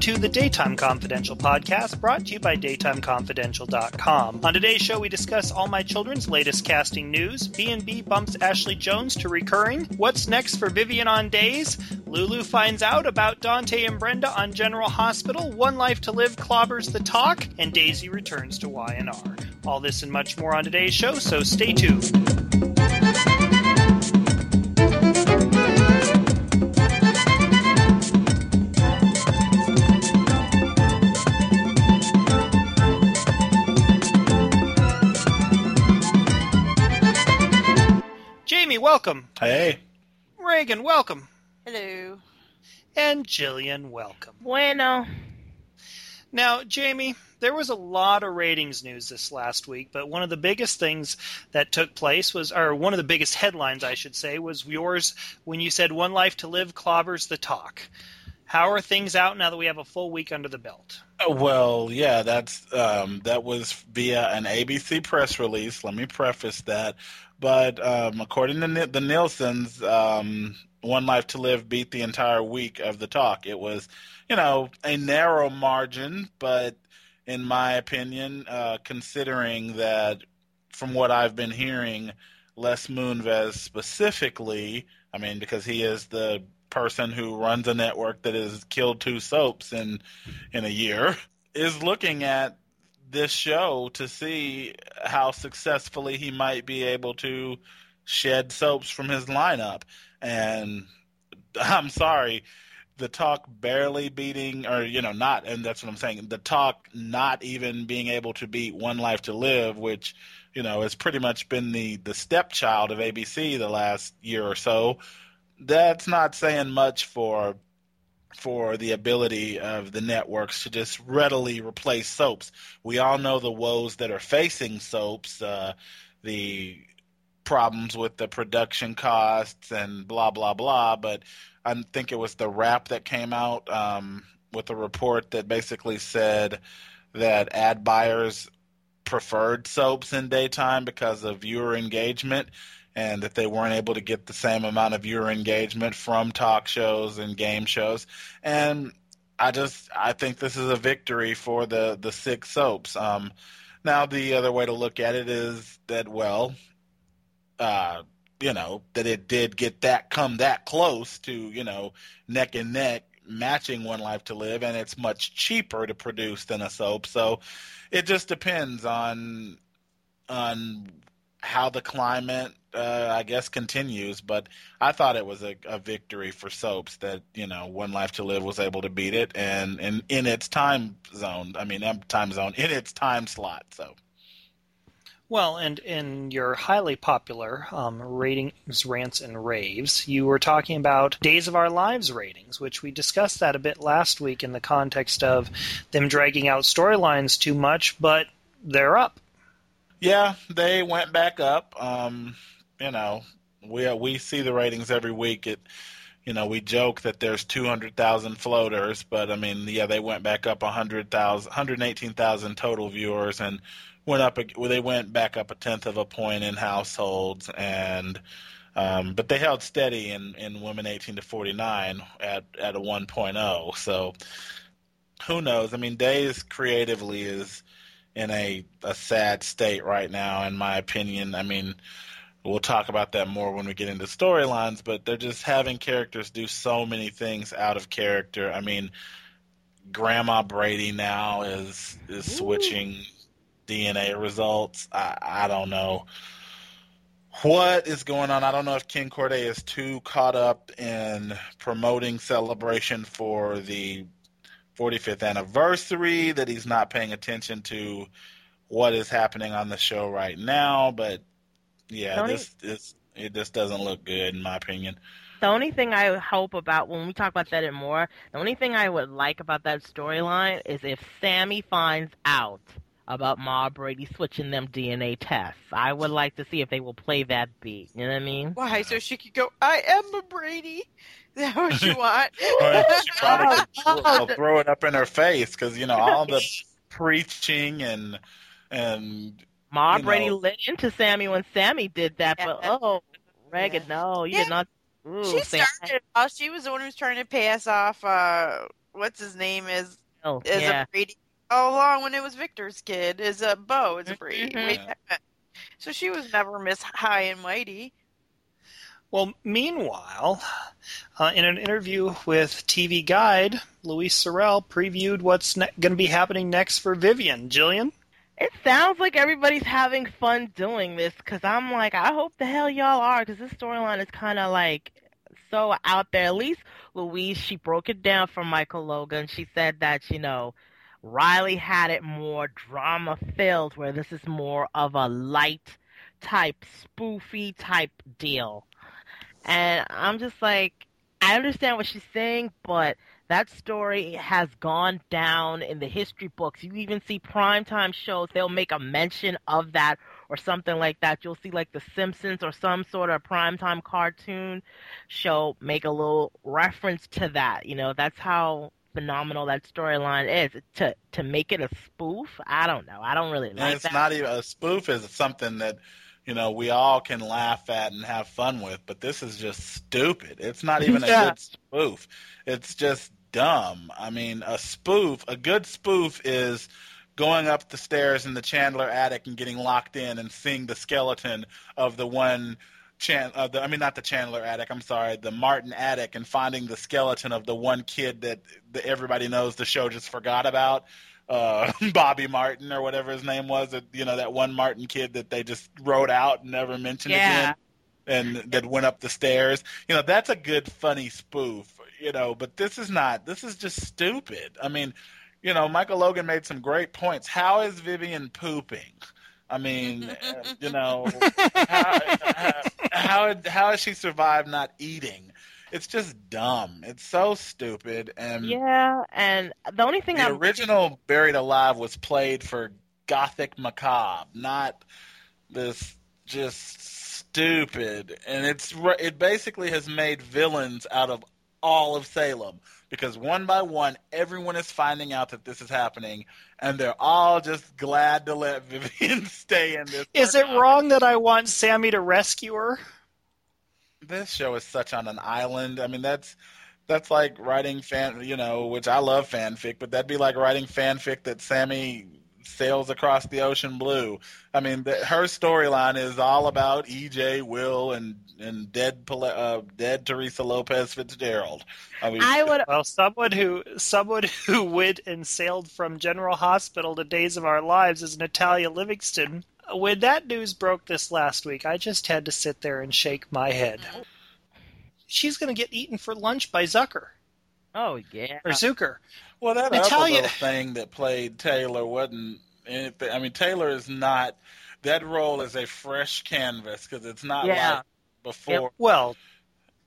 To the Daytime Confidential podcast, brought to you by DaytimeConfidential.com. On today's show, we discuss All My Children's latest casting news. B&B bumps Ashley Jones to recurring. What's next for Vivian on Days? Lulu finds out about Dante and Brenda on General Hospital. One Life to Live clobbers the talk, and Daisy returns to Y&R. All this and much more on today's show, so stay tuned. Welcome. Hey. Reagan, welcome. Hello. And Jillian, welcome. Bueno. Now, Jamie, there was a lot of ratings news this last week, but one of the biggest things that took place was, or one of the biggest headlines, I should say, was yours when you said One Life to Live clobbers the talk. How are things out now that we have a full week under the belt? Uh, Well, yeah, that's um, that was via an ABC press release. Let me preface that. But um, according to the Nielsen's, um, One Life to Live beat the entire week of the talk. It was, you know, a narrow margin, but in my opinion, uh, considering that from what I've been hearing, Les Moonves specifically, I mean, because he is the person who runs a network that has killed two soaps in in a year, is looking at this show to see how successfully he might be able to shed soaps from his lineup. And I'm sorry, the talk barely beating, or you know, not, and that's what I'm saying. The talk not even being able to beat One Life to Live, which you know has pretty much been the the stepchild of ABC the last year or so. That's not saying much for for the ability of the networks to just readily replace soaps. We all know the woes that are facing soaps, uh, the problems with the production costs and blah blah blah. But I think it was the Wrap that came out um, with a report that basically said that ad buyers preferred soaps in daytime because of viewer engagement and that they weren't able to get the same amount of viewer engagement from talk shows and game shows. And I just I think this is a victory for the the six soaps. Um, now the other way to look at it is that well, uh, you know that it did get that come that close to you know neck and neck matching One Life to Live, and it's much cheaper to produce than a soap. So it just depends on on how the climate uh, I guess continues, but I thought it was a, a victory for soaps that you know One Life to Live was able to beat it, and, and in its time zone. I mean, time zone in its time slot. So Well, and in your highly popular um, ratings, rants, and raves, you were talking about Days of Our Lives ratings, which we discussed that a bit last week in the context of them dragging out storylines too much, but they're up. yeah, they went back up. Um, you know, we we see the ratings every week. It you know, we joke that there's 200,000 floaters, but I mean, yeah, they went back up 100,000, 118,000 total viewers, and went up. Well, they went back up a tenth of a point in households, and um, but they held steady in, in women 18 to 49 at at a 1.0. So who knows? I mean, Days creatively is in a a sad state right now, in my opinion. I mean. We'll talk about that more when we get into storylines, but they're just having characters do so many things out of character. I mean, Grandma Brady now is is switching DNA results. I, I don't know what is going on. I don't know if Ken Corday is too caught up in promoting celebration for the 45th anniversary that he's not paying attention to what is happening on the show right now. But yeah, Tony- this this it just doesn't look good in my opinion. The only thing I hope about when we talk about that and more, the only thing I would like about that storyline is if Sammy finds out about Ma Brady switching them DNA tests. I would like to see if they will play that beat. You know what I mean? Why? So she could go, I am a Brady. Is that what you want? Well, she probably will throw it up in her face because you know all the preaching and and Ma You Brady know. lit into Sammy when Sammy did that, but oh, Reagan, Yeah. no, you Yeah. did not. Ooh, she Sam- started it all. She was the one who was trying to pass off uh, what's his name is Oh, is yeah. a Brady all along when it was Victor's kid is a Bo is a Brady. Mhm. Way back. So she was never Miss High and Mighty. Well, meanwhile, uh, in an interview with TV Guide, Louise Sorel previewed what's ne- going to be happening next for Vivian. Jillian? It sounds like everybody's having fun doing this because I'm like, I hope the hell y'all are because this storyline is kind of like so out there. At least Louise, she broke it down for Michael Logan. She said that, you know, Riley had it more drama filled, where this is more of a light type, spoofy type deal. And I'm just like, I understand what she's saying, but that story has gone down in the history books. You even see primetime shows, they'll make a mention of that or something like that. You'll see like The Simpsons or some sort of primetime cartoon show make a little reference to that. You know, that's how phenomenal that storyline is. To to make it a spoof, I don't know. I don't really like it's that. not even a spoof is something that you know we all can laugh at and have fun with, but this is just stupid. It's not even a Yeah. good spoof. It's just dumb. I mean, a spoof, a good spoof is going up the stairs in the Chandler attic and getting locked in and seeing the skeleton of the one Chan, uh, the, I mean, not the Chandler attic. I'm sorry, the Martin attic, and finding the skeleton of the one kid that, that everybody knows the show just forgot about, uh, Bobby Martin or whatever his name was. That you know that one Martin kid that they just wrote out and never mentioned Yeah. again, and that went up the stairs. You know, that's a good funny spoof. You know, but this is not. This is just stupid. I mean, you know, Michael Logan made some great points. How is Vivian pooping? I mean, uh, you know, how, how how has she survived not eating? It's just dumb. It's so stupid. And Yeah, and the only thing the I'm original Buried Alive was played for Gothic Macabre, not this just stupid. And it's it basically has made villains out of all of Salem because one by one, everyone is finding out that this is happening, and they're all just glad to let Vivian stay in this. Is it wrong that I want Sammy to rescue her? this show is such on an island. I mean, that's that's like writing fan, you know, which I love fanfic, but that'd be like writing fanfic that Sammy sails across the ocean blue. I mean, the, her storyline is all about EJ, Will, and and dead uh, dead Teresa Lopez Fitzgerald. I mean, I would Well, someone who someone who went and sailed from General Hospital to Days of Our Lives is Natalia Livingston. When that news broke this last week, I just had to sit there and shake my head. She's going to get eaten for lunch by Zucker Oh yeah. or Zucker. Well, that Natalia- other little thing that played Taylor wasn't anything. I mean, Taylor is not. That role is a fresh canvas because it's not Yeah. like before. Well,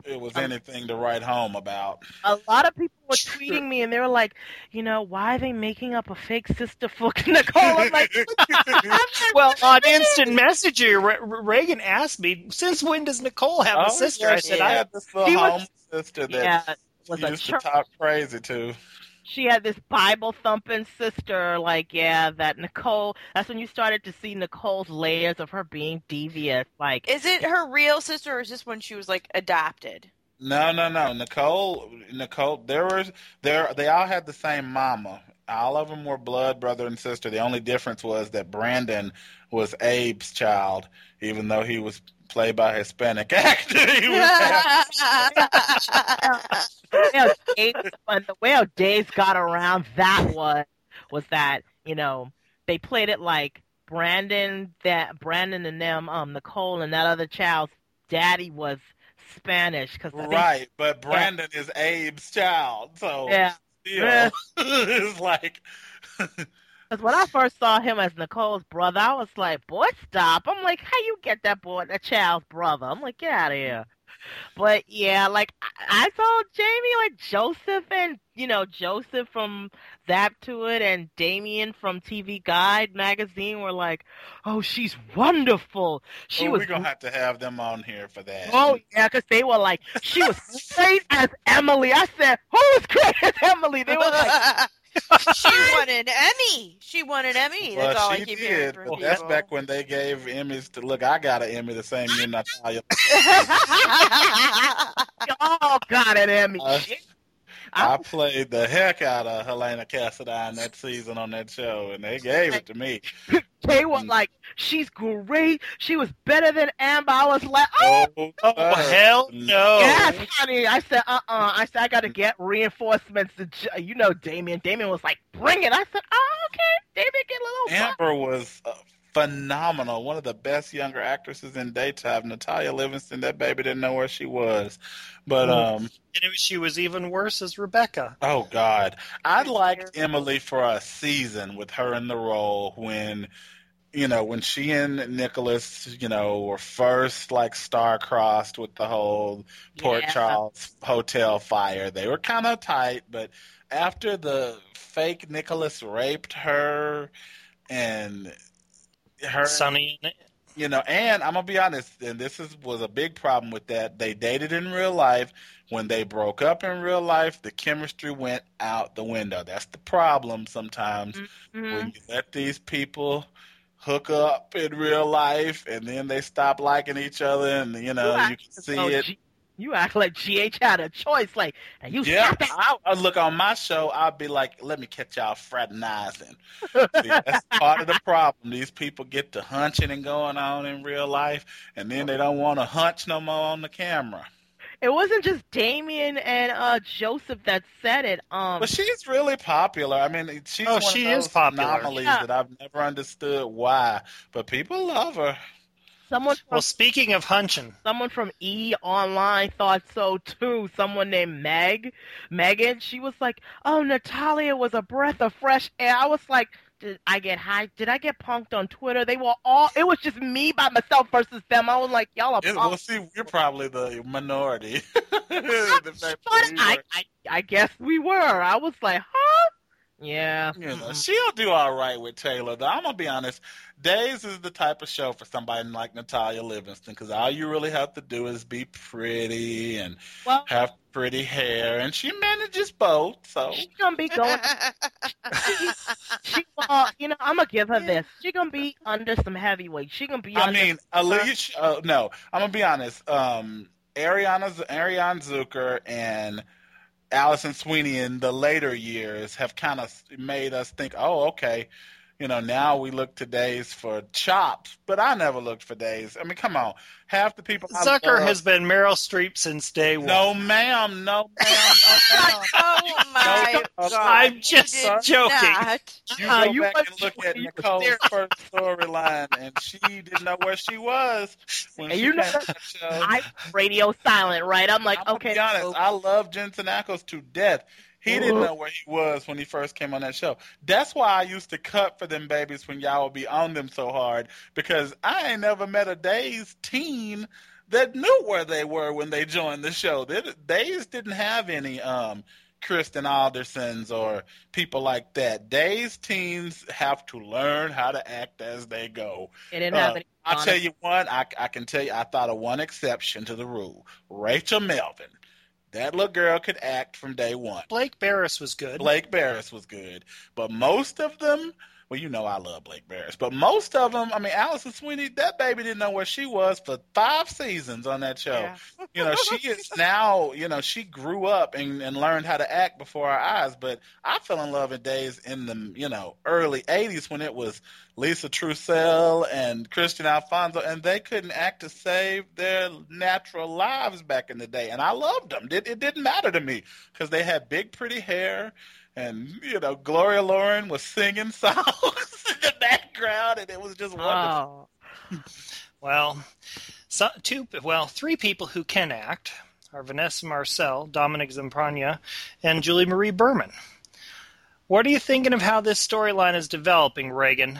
it was Um, anything to write home about. A lot of people were tweeting me and they were like, you know, why are they making up a fake sister for Nicole? I'm like, well, on instant messenger, Re- Re- Reagan asked me, "Since when does Nicole have a sister?" I said, Oh, yeah, "I this little She was- sister that yeah, was used to talk crazy to. She had this Bible thumping sister, like, yeah, that Nicole, that's when you started to see Nicole's layers of her being devious. Like, Is it her real sister or is this when she was like adopted? No, no, no. Nicole, Nicole. There was there. They all had the same mama. All of them were blood brother and sister. The only difference was that Brandon was Abe's child, even though he was played by a Hispanic actor. He was the way how Dave, the way Dave's got around that was, was that, you know, they played it like Brandon, that Brandon and them, um, Nicole and that other child's daddy was Spanish. Cause I think- right, but Brandon is Abe's child, so Yeah. still, Yeah. it's like. Because when I first saw him as Nicole's brother, I was like, boy, stop. I'm like, how you get that boy, that child's brother? I'm like, get out of here. But yeah, like, I, I saw Jamie, like, Joseph and, you know, Joseph from Zap2it and Damien from TV Guide magazine were like, oh, she's wonderful. She well, was we're gonna have to have them on here for that. Oh yeah, because they were like, she was great as Emily. I said, who is was great as Emily? They were like, she won an Emmy. She won an Emmy. That's well, all I she keep hearing did. from Well, people. that's back when they gave Emmys to look. I got an Emmy the same year Natalia. Y'all got an Emmy. Uh, I played the heck out of Helena Cassadine that season on that show, and they gave it to me. They were like, she's great. She was better than Amber. I was like, oh, Oh, Oh hell no! yes, honey. I said, uh, uh I said, I got to get reinforcements. To, j-" you know, Damien. Damien was like, bring it. I said, oh, okay. Damien, get a little. Amber was uh, phenomenal. One of the best younger actresses in daytime. Natalia Livingston, that baby didn't know where she was. But Mm. um, And it was- she was even worse as Rebecca. oh god, I liked Emily for a season with her in the role when. You know, when she and Nicholas, you know, were first like star-crossed with the whole Port Yeah. Charles hotel fire, they were kind of tight. But after the fake Nicholas raped her, and her Sunny and you know, and I'm gonna be honest, and this is was a big problem with that. They dated in real life. When they broke up in real life, the chemistry went out the window. That's the problem sometimes Mhm. when you let these people hook up in real life, and then they stop liking each other, and you know you can see it. You act like GH had a choice. Like, and you Yeah, stop that. I, I look on my show. I'll be like, "Let me catch y'all fraternizing." See, that's part of the problem. These people get to hunching and going on in real life, and then they don't want to hunch no more on the camera. It wasn't just Damien and uh Joseph that said it. Um, But she's really popular. I mean, she's Oh, one she of is those popular. anomalies Yeah. that I've never understood why, but people love her. Someone from well, speaking of hunching, someone from E Online thought so too. Someone named Meg, Megan. She was like, "Oh, Natalia was a breath of fresh air." I was like, "Did I get high? Did I get punked on Twitter?" They were all. It was just me by myself versus them. I was like, "Y'all are It, punked." well, see, you're probably the minority. The But we I, I, I guess we were. I was like, huh? Yeah. You know, Mm-mm. she'll do all right with Taylor. Though I'm gonna be honest, Days is the type of show for somebody like Natalia Livingston because all you really have to do is be pretty and Well, have pretty hair, and she manages both. So she's gonna be going. She, uh, you know, I'm gonna give her this. She's gonna be under some heavyweight. She's gonna be. I mean, Alicia. Uh, no, I'm gonna be honest. Um, Ariana, Arianne Zucker and Alison Sweeney in the later years have kind of made us think, oh, okay, you know, now we look to Days for chops, but I never looked for Days. I mean, come on, half the people. Zucker love- has been Meryl Streep since day one. No, ma'am, no, ma'am, no, ma'am. oh my No, god! I'm just did joking. not. You Uh, go you back and look at when you were Nicole's there. first storyline, and she didn't know where she was when And she you know came to that show. I radio silent, right? I'm like, I'm gonna okay. be honest. so- I love Jensen Ackles to death. He didn't know where he was when he first came on that show. That's why I used to cut for them babies when y'all would be on them so hard because I ain't never met a Days teen that knew where they were when they joined the show. They, Days didn't have any um, Kristen Aldersons or people like that. Days teens have to learn how to act as they go. They didn't have Uh, any. I'll tell you one. I, I can tell you. I thought of one exception to the rule. Rachel Melvin. That little girl could act from day one. Blake Berris was good. Blake Berris was good, but most of them. Well, you know I love Blake Berris, but most of them. I mean, Alison Sweeney. That baby didn't know where she was for five seasons on that show. Yeah. You know, she is now. You know, she grew up and, and learned how to act before our eyes. But I fell in love in days in the you know early '80s when it was Lisa Trusel and Kristian Alfonso, and they couldn't act to save their natural lives back in the day. And I loved them. It, it didn't matter to me because they had big, pretty hair. And you know, Gloria Loring was singing songs in the background, and it was just wonderful. Oh, Well, so, two, well, three people who can act are Vanessa Marcil, Dominic Zamprogna, and Julie Marie Berman. What are you thinking of how this storyline is developing, Reagan?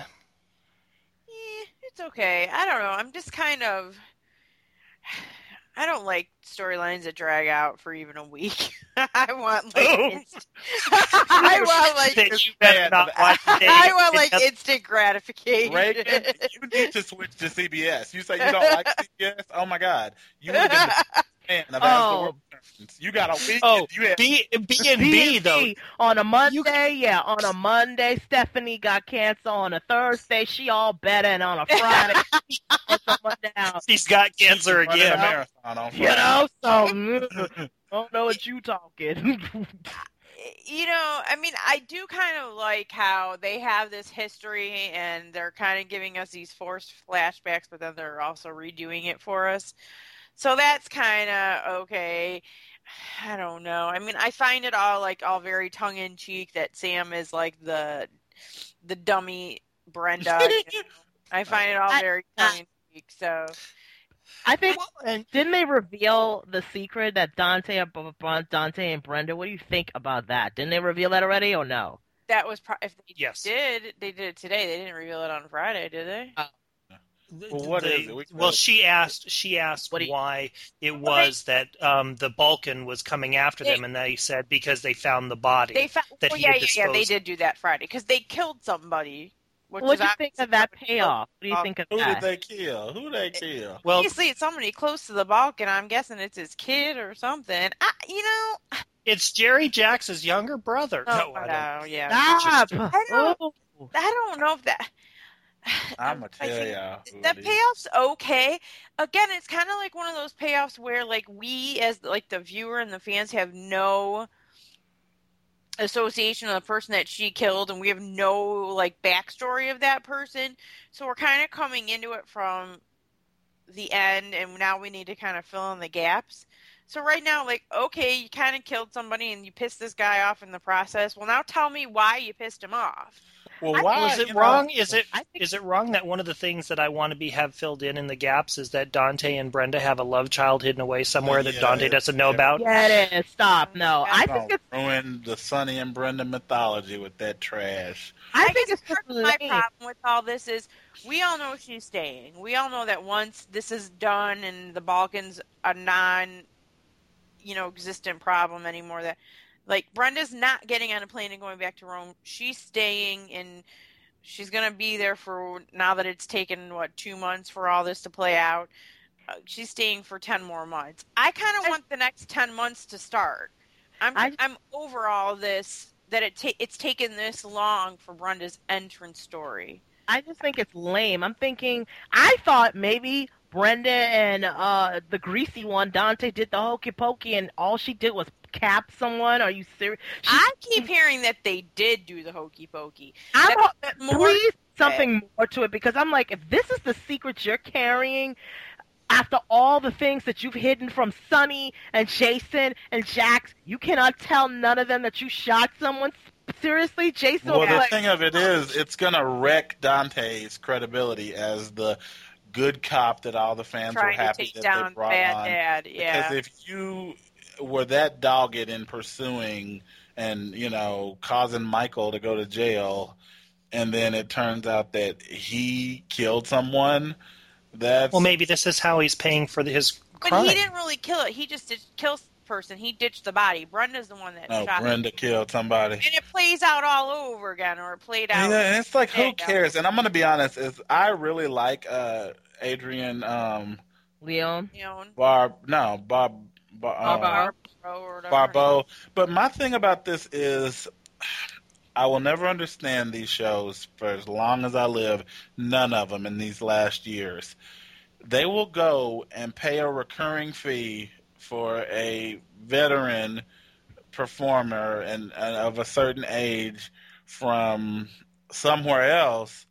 Eh, it's okay. I don't know. I'm just kind of. I don't like storylines that drag out for even a week. I want oh. like Oh. inst- I want like That you better not watch I want like instant gratification. Reagan, you need to switch to CBS. You say you don't like CBS? Oh my God, you would have been the fan of As the Oh. World You got a week. Oh, you had B B and B though. B&B. On a Monday, yeah, on a Monday, Stephanie got cancer. On a Thursday, she all better, and on a Friday, she someone down. she's got cancer running again. a marathon on You know, so mm. Mm, don't know what you talking. you know, I mean, I do kind of like how they have this history and they're kind of giving us these forced flashbacks, but then they're also redoing it for us. So that's kind of okay. I don't know. I mean, I find it all like all very tongue in cheek that Sam is like the the dummy Brenda. you know? I find it all very tongue in cheek. So I think and didn't they reveal the secret that Dante Dante and Brenda? What do you think about that? Didn't they reveal that already or no? that was pro- if they Yes. did, they did it today. They didn't reveal it on Friday, did they? Well, what They- is it? We well, she asked. She asked What you- why it Well, was that um, the Balkan was coming after They- them, and they said because they found the body. They found. that well, he yeah, had yeah, yeah. They did do that Friday because they killed somebody. Which What is do you think of that payoff? What do you Uh, think of that? Who did they kill? Who they kill? well, Obviously, it's somebody close to the Balkan. I'm guessing it's his kid or something. I, you know, it's Jerry Jacks's younger brother. oh, no, I don't. no, yeah. Stop! I don't- Oh. I don't know if that. I'm gonna tell think y'all. That payoff's okay. Again, it's kind of like one of those payoffs where, like, we as like the viewer and the fans have no association of the person that she killed, and we have no like backstory of that person. So we're kind of coming into it from the end, and now we need to kind of fill in the gaps. So right now, like, okay, you kind of killed somebody and you pissed this guy off in the process. Well, now tell me why you pissed him off. Well, I- why Was you it know- wrong? Is it think- is it wrong that one of the things that I want to be have filled in in the gaps is that Dante and Brenda have a love child hidden away somewhere that Yeah, Dante doesn't know yeah. about? Yeah, it is. Stop. No, I think it's. ruin the Sonny and Brenda mythology with that trash. I, I think it's part of my problem with all this is we all know she's staying. We all know that once this is done and the Balkans a non, you know, existent problem anymore. That like Brenda's not getting on a plane and going back to Rome. She's staying and she's gonna be there for now that it's taken what two months for all this to play out. Uh, she's staying for ten more months. I kind of want the next ten months to start. I'm I- I'm over all this that it ta- it's taken this long for Brenda's entrance story. I just think it's lame. I'm thinking. I thought maybe Brenda and uh the greasy one Dante did the hokey pokey, and all she did was cap someone. Are you serious? She- I keep hearing that they did do the hokey pokey. I'm That- that more please something more to it because I'm like, if this is the secret you're carrying after all the things that you've hidden from Sonny and Jason and Jax, you cannot tell none of them that you shot someone. Seriously, Jason. Well, the like, thing of it is, it's gonna wreck Dante's credibility as the good cop that all the fans were trying to happy take that down they brought bad on. dad. Yeah. Because if you were that dogged in pursuing and you know causing Michael to go to jail, and then it turns out that he killed someone, that's Well, maybe this is how he's paying for the, his but he didn't really kill it. He just did kill the person. He ditched the body. Brenda's the one that no shot him. Brenda killed somebody. And it plays out all over again, or it played out. Yeah, and it's like who cares? And I'm gonna be honest, is I really like uh Adrian um Leon. You Barb no Bob Bar, uh, Barb. Barbaro or whatever. Barbeau. But my thing about this is I will never understand these shows for as long as I live, none of them in these last years. They will go and pay a recurring fee for a veteran performer and, and of a certain age from somewhere else,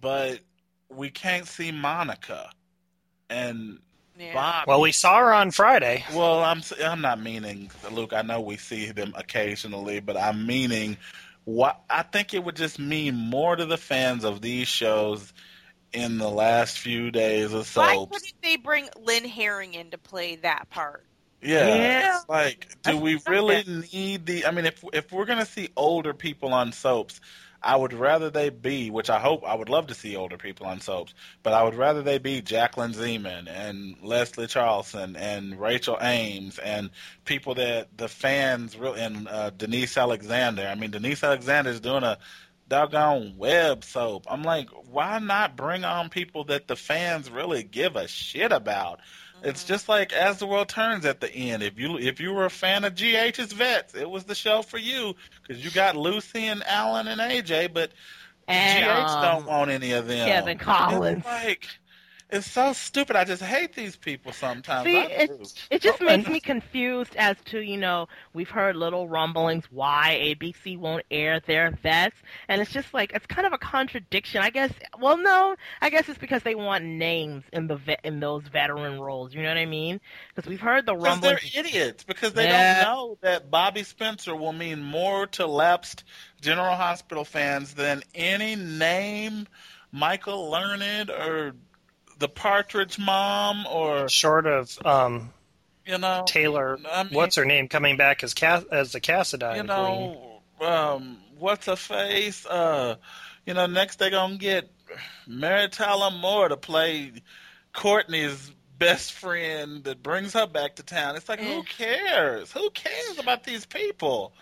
but we can't see Monica and Yeah. Bob. well, we saw her on Friday. Well, I'm I'm not meaning Luke. I know we see them occasionally, but I'm meaning what I think it would just mean more to the fans of these shows in the last few days of Why soaps. couldn't they bring Lynn Herring in to play that part? Yeah, Yeah. like, do we really need the? I mean, if if we're gonna see older people on soaps, I would rather they be, which I hope I would love to see older people on soaps, but I would rather they be Jacqueline Zeman and Leslie Charleston and Rachel Ames and people that the fans really and uh, Denise Alexander. I mean, Denise Alexander is doing a doggone web soap. I'm like, why not bring on people that the fans really give a shit about? It's Mhm. just like as the world turns at the end. If you if you were a fan of GH's Vets, it was the show for you because you got Lucy and Alan and AJ, but And GH um, don't want any of them. Kevin Collins. It's like it's so stupid. I just hate these people sometimes. See, it, it just makes oh. me confused as to, you know, we've heard little rumblings why ABC won't air their vets, and it's just like it's kind of a contradiction. I guess. Well, no, I guess it's because they want names in the vet, in those veteran roles. You know what I mean? Because we've heard the rumblings. Because they're idiots. Because they Yeah. don't know that Bobby Spencer will mean more to lapsed General Hospital fans than any name, Michael Learned or the Partridge Mom or Short of um, you know Taylor, I mean, what's her name, coming back as Cass- as the Cassadine you know um, what's her face? Uh, you know, next they're gonna get Mary Tyler Moore to play Courtney's best friend that brings her back to town. It's like, who Eh. cares? Who cares about these people?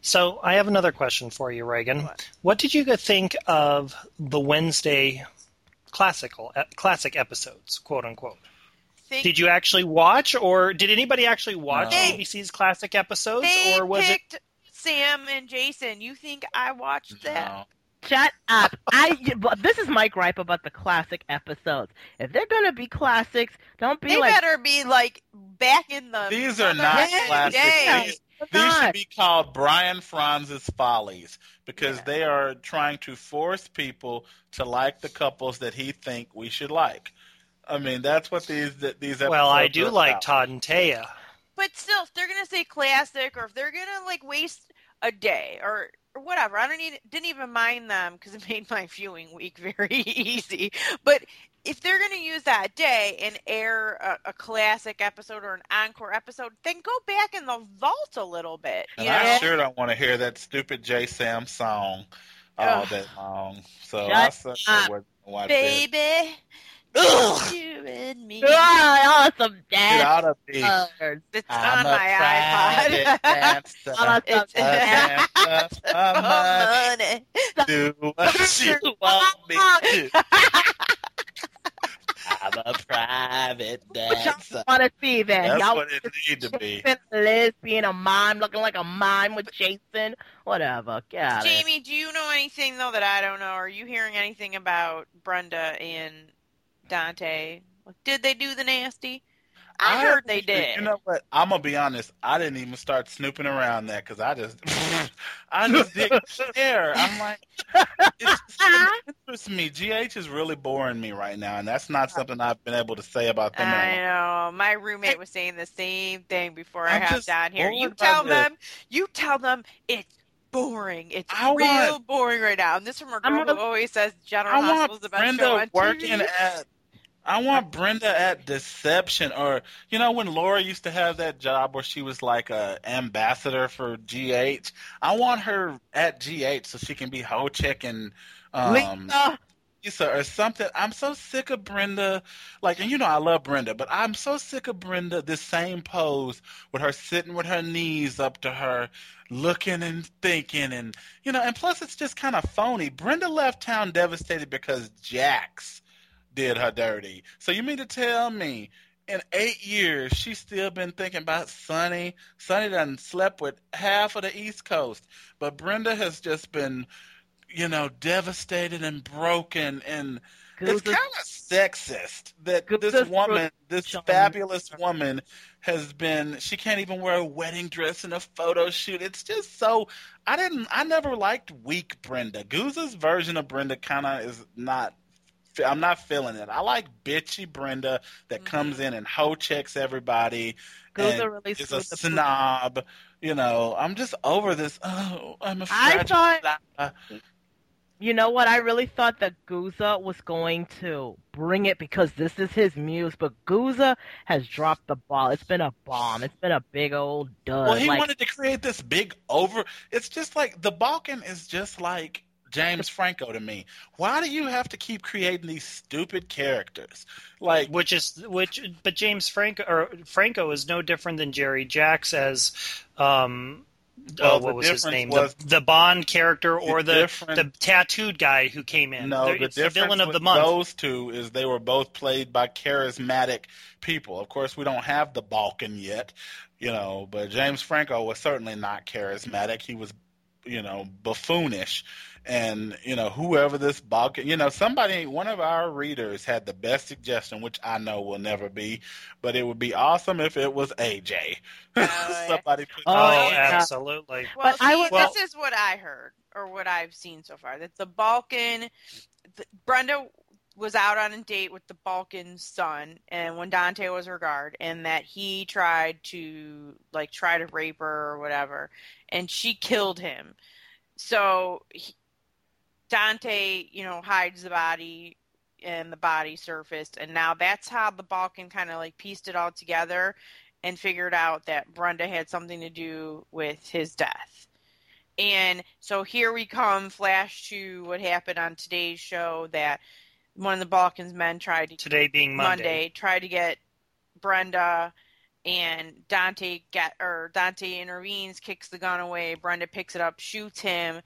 So I have another question for you, Reagan. What? What did you think of the Wednesday classical classic episodes, quote unquote? Think Did you actually watch, or did anybody actually watch No. ABC's classic episodes, they or was it? picked Sam and Jason. You think I watched that? No. Shut up! I. This is my gripe about the classic episodes. If they're gonna be classics, don't be They like. better be like back in the. These are not day- classics. These, They're these should be called Brian Frons's Follies because Yeah. they are trying to force people to like the couples that he think we should like. I mean, that's what these that these episodes Well, I are do like about. Todd and Téa. But still, if they're gonna say classic, or if they're gonna like waste a day, or or whatever, I don't need didn't even mind them because it made my viewing week very easy. But if they're gonna use that day and air a, a classic episode or an encore episode, then go back in the vault a little bit. And know? I sure don't want to hear that stupid J Sam song all Ugh. day long. So Shut I certainly up, wasn't it. Baby, Ugh. you and me. Ah, awesome Get dad. out of me. It's I'm on a my iPod. dancer. Awesome It's- A dancer for Oh, money. money. Do what you want me to. I'm a private What y'all dancer. want to see then? That's y'all what it need to be. Jason, Liz being a mime, looking like a mime with Jason. Whatever. Get out of it. Jamie, do you know anything though that I don't know? Are you hearing anything about Brenda and Dante? Did they do the nasty? I, heard they did. You know what? I'm gonna be honest. I didn't even start snooping around that because I just, I just didn't care. I'm like, it just didn't me. GH is really boring me right now, and that's not something I've been able to say about them. in a I while. know. My roommate was saying the same thing before I I'm have just down here. You bored by tell this. them. You tell them it's boring. It's I real want- boring right now. And this from a I'm girl gonna- who always says General I Hospital's want the best show on working TV. at. I want Brenda at Deception, or you know when Laura used to have that job where she was like a ambassador for GH. I want her at GH so she can be hoe checking. Um, Lisa. Lisa or something. I'm so sick of Brenda. Like, and you know I love Brenda, but I'm so sick of Brenda. This same pose with her sitting with her knees up to her, looking and thinking, and you know. And plus, it's just kind of phony. Brenda left town devastated because Jax did her dirty. So you mean to tell me? In eight years, she's still been thinking about Sonny. Sonny done slept with half of the East Coast, but Brenda has just been you know, devastated and broken, and it's kind of sexist that this woman, this fabulous woman, has been. She can't even wear a wedding dress in a photo shoot. It's just so. I didn't. I never liked weak Brenda. Guza's version of Brenda kind of is not. I'm not feeling it. I like bitchy Brenda that Mhm. comes in and hoe checks everybody. And are really is a snob. You know, I'm just over this. Oh, I'm a I fragile thought- You know what? I really thought that Guza was going to bring it because this is his muse, but Guza has dropped the ball. It's been a bomb. It's been a big old dud. Well, he like, wanted to create this big over. It's just like the Balkan is just like James Franco to me. Why do you have to keep creating these stupid characters? Like, which is which but James Franco or Franco is no different than Jerry Jacks as um Well, oh, what was his name was- the, the Bond character or The the the tattooed guy who came in no, They're- the it's the difference villain of the month those two is they were both played by charismatic people. Of course, we don't have the Balkan yet, you know, but James Franco was certainly not charismatic. He was you know, buffoonish. And you know, whoever this Balkan, you know, somebody, one of our readers had the best suggestion, which I know will never be, but it would be awesome if it was AJ. Oh, yeah. somebody put Oh, Oh, yeah. absolutely. Well, But I would- Well- this is what I heard or what I've seen so far. That the Balkan, the, Brenda was out on a date with the Balkan's son, and when Dante was her guard, and that he tried to like try to rape her or whatever, and she killed him. So he, Dante, you know, hides the body and the body surfaced, and now that's how the Balkan kind of like pieced it all together and figured out that Brenda had something to do with his death. And so here we come, flash to what happened on today's show that one of the Balkans men tried to Today being Monday. Monday tried to get Brenda and Dante get or Dante intervenes, kicks the gun away, Brenda picks it up, shoots him,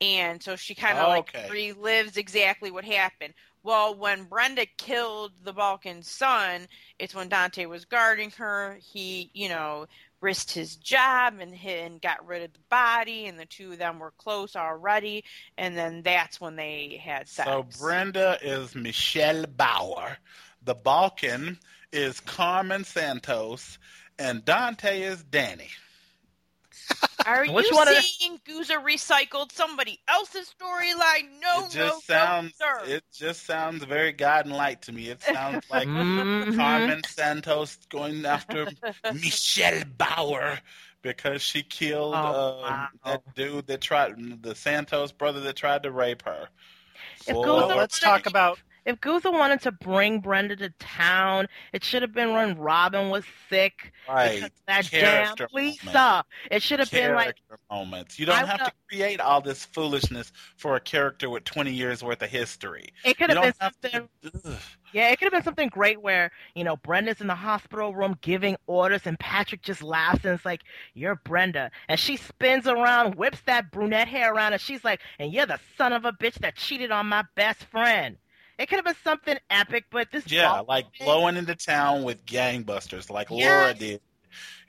and so she kind of Okay. like relives exactly what happened. Well, when Brenda killed the Balkan's son, it's when Dante was guarding her. He, you know, risked his job and hit, and got rid of the body, and the two of them were close already. And then that's when they had sex. So Brenda is Michelle Bauer. The Balkan is Carmen Santos, and Dante is Danny. Are Which you one of seeing Guza recycled somebody else's storyline? No, it just no, sounds. no, sir. it just sounds very Guiding Light to me. It sounds like Mhm. Carmen Santos going after Michelle Bauer because she killed Oh, uh, wow. that dude that tried the Santos brother that tried to rape her. If Well, let's talk about If Guza wanted to bring Brenda to town, it should have been when Robin was sick. right. that damn Character Lisa. It should have been like character moments. You don't I have to create all this foolishness for a character with 20 years worth of history. it could have been have something. Yeah, it could have been something great where you know Brenda's in the hospital room giving orders, and Patrick just laughs and it's like, "You're Brenda," and she spins around, whips that brunette hair around, and she's like, "And you're the son of a bitch that cheated on my best friend." It could have been something epic, but this Yeah, like thing- blowing into town with gangbusters, like Yes. Laura did.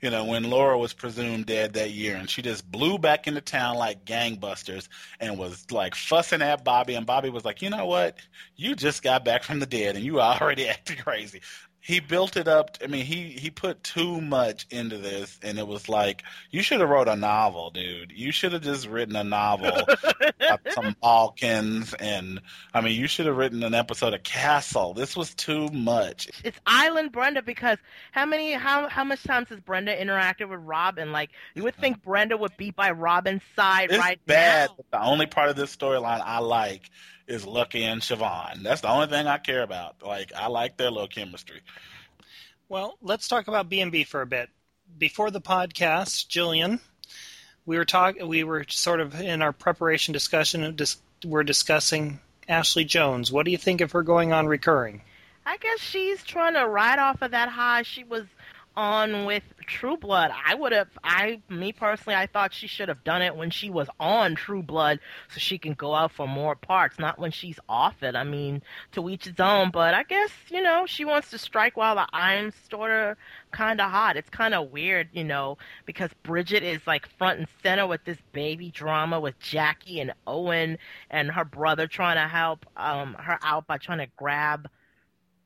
You know, when Laura was presumed dead that year, and she just blew back into town like gangbusters and was like fussing at Bobby, and Bobby was like, "You know what? You just got back from the dead, and you already acting crazy." He built it up. I mean, he he put too much into this, and it was like you should have wrote a novel, dude. You should have just written a novel about some Balkans, and I mean, you should have written an episode of Castle. This was too much. it's Island Brenda because how many how how much times has Brenda interacted with Robin? Like you would think Brenda would be by Robin's side It's right bad. now. but The only part of this storyline I like is Lucky and Siobhan. That's the only thing I care about. Like I like their little chemistry. Well, let's talk about B&B for a bit. Before the podcast, Jillian, we were talking. We were sort of in our preparation discussion. Dis- we're discussing Ashley Jones. What do you think of her going on recurring? I guess she's trying to ride off of that high she was on with True Blood. I would have, I, me personally, I thought she should have done it when she was on True Blood so she can go out for more parts, not when she's off it. I mean, to each his own, but I guess, you know, she wants to strike while the iron's sort of kind of hot. It's kind of weird, you know, because Bridget is like front and center with this baby drama with Jackie and Owen and her brother trying to help um her out by trying to grab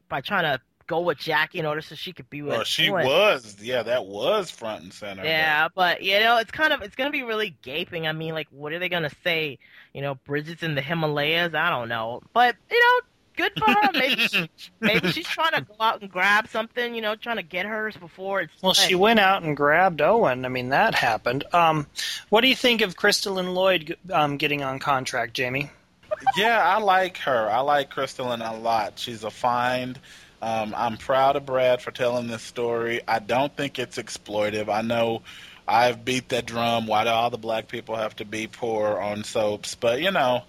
by trying to go with Jackie in order so she could be with Well, she Owen. was, yeah, that was front and center. Yeah, but you know, it's kind of it's gonna be really gaping. I mean, like, what are they gonna say? You know, Bridget's in the Himalayas. I don't know, but you know, good for her. Maybe she, maybe she's trying to go out and grab something. You know, trying to get hers before it's. Well, she went out and grabbed Owen. I mean, that happened. Um, what do you think of Kristolyn Lloyd um, getting on contract, Jamie? yeah, I like her. I like Kristolyn a lot. She's a find. Um, I'm proud of Brad for telling this story. I don't think it's exploitive. I know I've beat that drum. Why do all the black people have to be poor on soaps? But you know,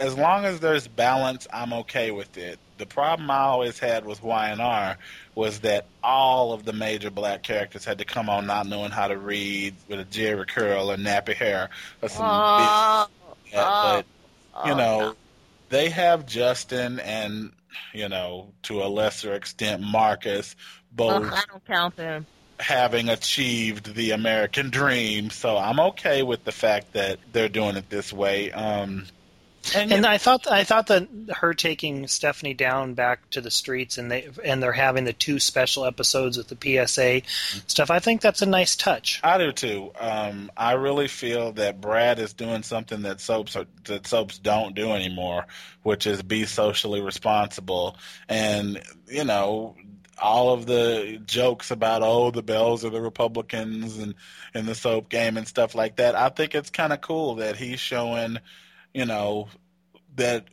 as long as there's balance, I'm okay with it. The problem I always had with Y&R was that all of the major black characters had to come on not knowing how to read with a jerry curl or nappy hair or some Oh, big, but you oh, know, no. they have Justin and you know to a lesser extent Marcus both Ugh, I don't count them. having achieved the American dream. So I'm okay with the fact that they're doing it this way. Um, and, and I thought I thought that her taking Stephanie down back to the streets and they and they're having the two special episodes with the PSA stuff. I think that's a nice touch. I do too. Um, I really feel that Brad is doing something that soaps are, that soaps don't do anymore, which is be socially responsible. And you know, all of the jokes about oh the bells are the republicans and in the soap game and stuff like that i think it's kind of cool that he's showing you know that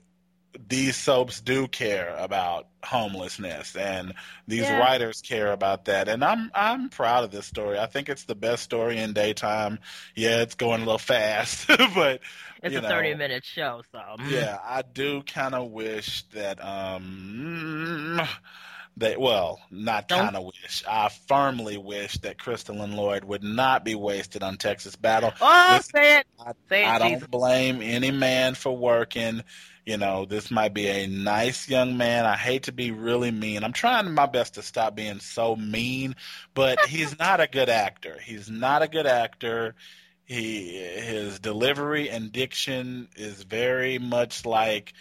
these soaps do care about homelessness and these Yeah. writers care about that and i'm i'm proud of this story i think it's the best story in daytime yeah it's going a little fast but It's a know, 30 minute show, so. yeah, I do kind of wish that um that well, not kind of wish. I firmly wish that Kristolyn Lloyd would not be wasted on Texas Battle. Oh, say it. I, Say it, I Jesus. don't blame any man for working. You know, this might be a nice young man. I hate to be really mean. I'm trying my best to stop being so mean, but he's not a good actor. He's not a good actor. He his delivery and diction is very much like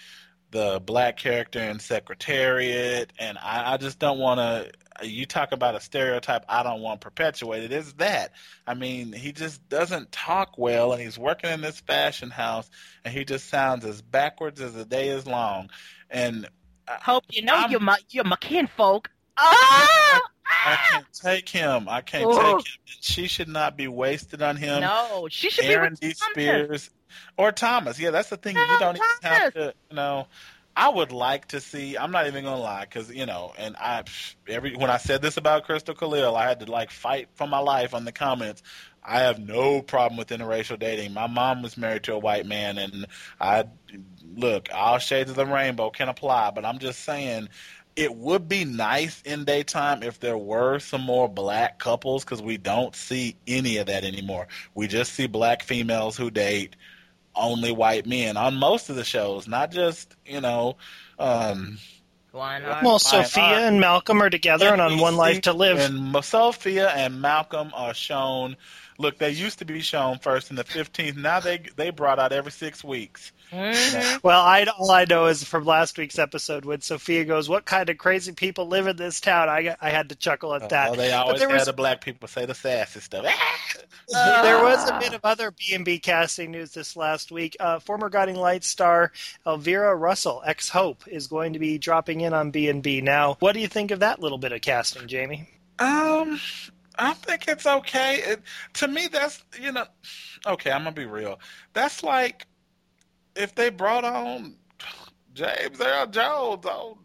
the black character in Secretariat, and I, I just don't want to. You talk about a stereotype I don't want perpetuated. It's that. I mean, he just doesn't talk well, and he's working in this fashion house, and he just sounds as backwards as the day is long. And uh, Hope you know I'm- you're my, you're my kinfolk. Oh! Ah! I can't take him. I can't Oh. take him. She should not be wasted on him. no, she should Aaron be D. with Thomas. Spears or Thomas. Yeah, that's the thing. No, you don't even have to. You know, I would like to see. I'm not even gonna lie, because you know, and I every when I said this about Crystal Khalil, I had to like fight for my life on the comments. I have no problem with interracial dating. My mom was married to a white man, and I look all shades of the rainbow can apply. But I'm just saying. It would be nice in daytime if there were some more black couples because we don't see any of that anymore. We just see black females who date only white men on most of the shows, not just you know. Um, Why not? Well, Fine, Sophia and Malcolm are together and on One Life to Live. And Sophia and Malcolm are shown. Look, they used to be shown first in the 15th. Now they they brought out every six weeks. Mhm. Well, I, all I know is from last week's episode when Sophia goes, "What kind of crazy people live in this town?" I, I had to chuckle at that. Oh, they But always there had was the black people say the sassy stuff. there was a bit of other B&B casting news this last week. Uh, former Guiding Light star Elvera Roussel, ex Hope, is going to be dropping in on B&B. Now, what do you think of that little bit of casting, Jamie? Um, I think it's okay. It, to me, that's you know, okay. I'm gonna be real. That's like if they brought on James Earl Jones on.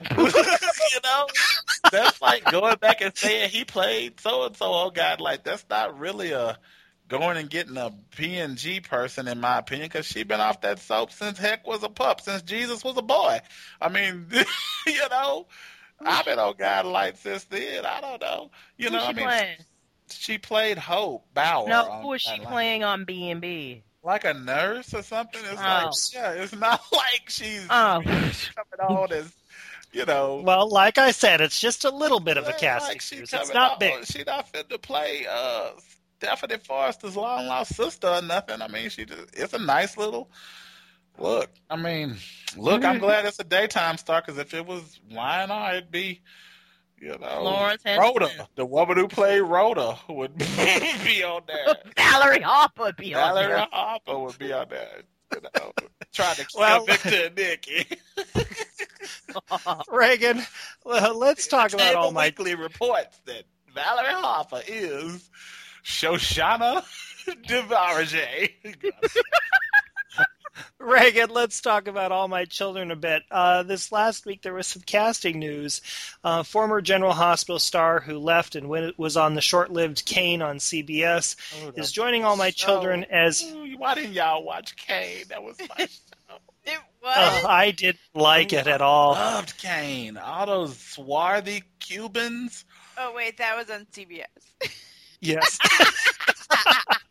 you know, that's like going back and saying he played so and so. Oh God, like that's not really a going and getting a P&G person, in my opinion, because she been off that soap since heck was a pup, since Jesus was a boy. I mean, you know, I've been on God Light since then. I don't know. You know, Who's she I mean, playing? she played Hope Bauer. No, on who is she playing on B and B? Like a nurse or something? It's Oh. like, yeah, it's not like she's Oh. coming on as, you know. Well, like I said, it's just a little bit of a Like casting she It's not on- big. She not fit to play uh, Stephanie Forrester's long lost sister or nothing. I mean, she just, it's a nice little look. I mean, look, I'm glad it's a daytime star because if it was Y&R, it'd be, you know, Florence Henderson. Rhoda, the woman who played Rhoda would be on there. Valerie Harper would be on there. Valerie there. Harper would be on there. You know, trying to kill Well- Victor and Nikki. Reagan, well, let's talk about Cable all my Weekly reports that Valerie Harper is Shoshana DeVarge. Reagan, let's talk about All My Children a bit. Uh, this last week, there was some casting news. Uh, former General Hospital star who left and went, was on the short lived Cane on CBS is joining All My Children as. Why didn't y'all watch Cane? That was my show. It was. Uh, I didn't like it at all. Loved Cane. All those swarthy Cubans. oh wait, that was on CBS. Yes.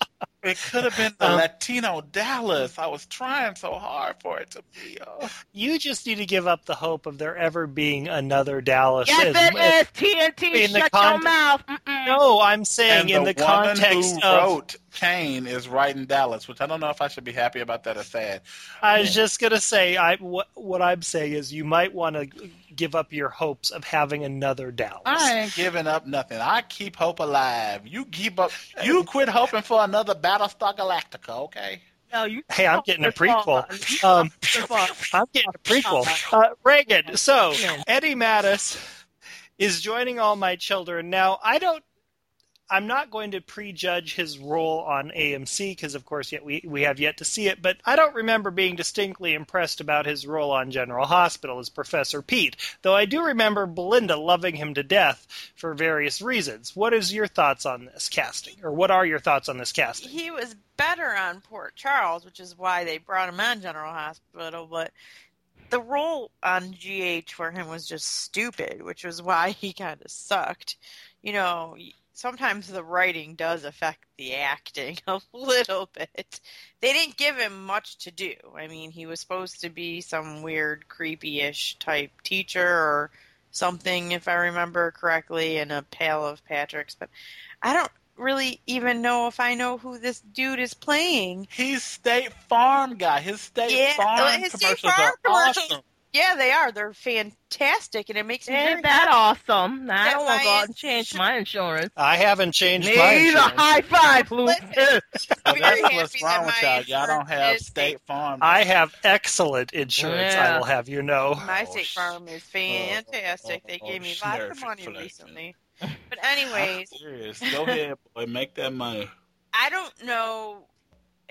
It could have been the Um, Latino Dallas. I was trying so hard for it to be. Oh. You just need to give up the hope of there ever being another Dallas. Yes, As- it is. TNT. in the Shut con- your mouth. Mm-mm. No, I'm saying And in the, the, context who of. wrote Cane is right in Dallas, which I don't know if I should be happy about that or sad. I was just gonna say, I what what I'm saying is you might want to give up your hopes of having another Dallas. I ain't giving up nothing. I keep hope alive. You keep up. You quit hoping for another Battlestar Galactica, okay? No, you. Hey, I'm getting a It's all- prequel. Um, it's I'm getting a prequel. Uh, Reagan. So Eddie Matos is joining all my children now. I don't. I'm not going to prejudge his role on AMC because, of course, yet we we have yet to see it. But I don't remember being distinctly impressed about his role on General Hospital as Professor Pete. Though I do remember Belinda loving him to death for various reasons. What is your thoughts on this casting, or what are your thoughts on this casting? he was better on Port Charles, which is why they brought him on General Hospital. But the role on GH for him was just stupid, which was why he kind of sucked. You know, sometimes the writing does affect the acting a little bit. They didn't give him much to do. I mean, he was supposed to be some weird, creepy-ish type teacher or something, if I remember correctly, in a Pale of Patrick's. But I don't really even know if I know who this dude is playing. He's State Farm guy. His State Yeah, Farm his State Farm are commercials. awesome. Yeah, they are. They're fantastic, and it makes me very Ain't that awesome? Now, I That don't want to go out and change my insurance. I haven't changed my Need a high five, Luke. Listen. Well, very that's happy what's that wrong with my y'all. Y'all don't insurance have is State Farm. I have excellent insurance. I will have you know. My Oh, State Farm is oh, fantastic. oh, They oh, gave me oh, lots of money recently. But anyways, Serious. Go ahead, boy. Make that money. I don't know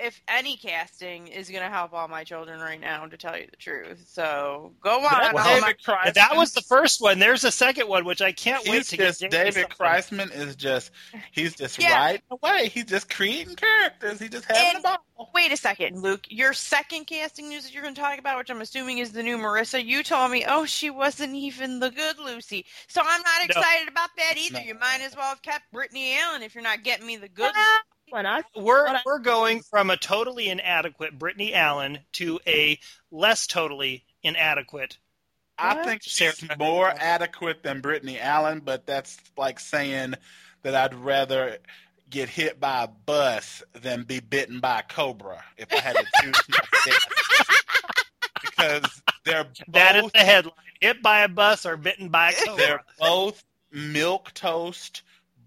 if any casting is going to help all my children right now, to tell you the truth. So go on. That- all well, my- That was the first one. There's a second one, which I can't wait He's to just get David something. Kreizman is just he's just Yeah. riding away. He's just creating characters. He just having And- a ball. Wait a second, Luke. Your second casting news that you're going to talk about, which I'm assuming is the new Marissa, you told me, oh, she wasn't even the good Lucy. So I'm not No. excited about that either. No. You might as well have kept Brittany Allen if you're not getting me the good. When I We're What I- we're going from a totally inadequate Brittany Allen to a less totally inadequate. I What? think she's Smack- more adequate than Brittany Allen, but that's like saying that I'd rather get hit by a bus than be bitten by a cobra if I had to choose my death. because they're both, That is the headline: hit by a bus or bitten by a cobra. they're both milk toast,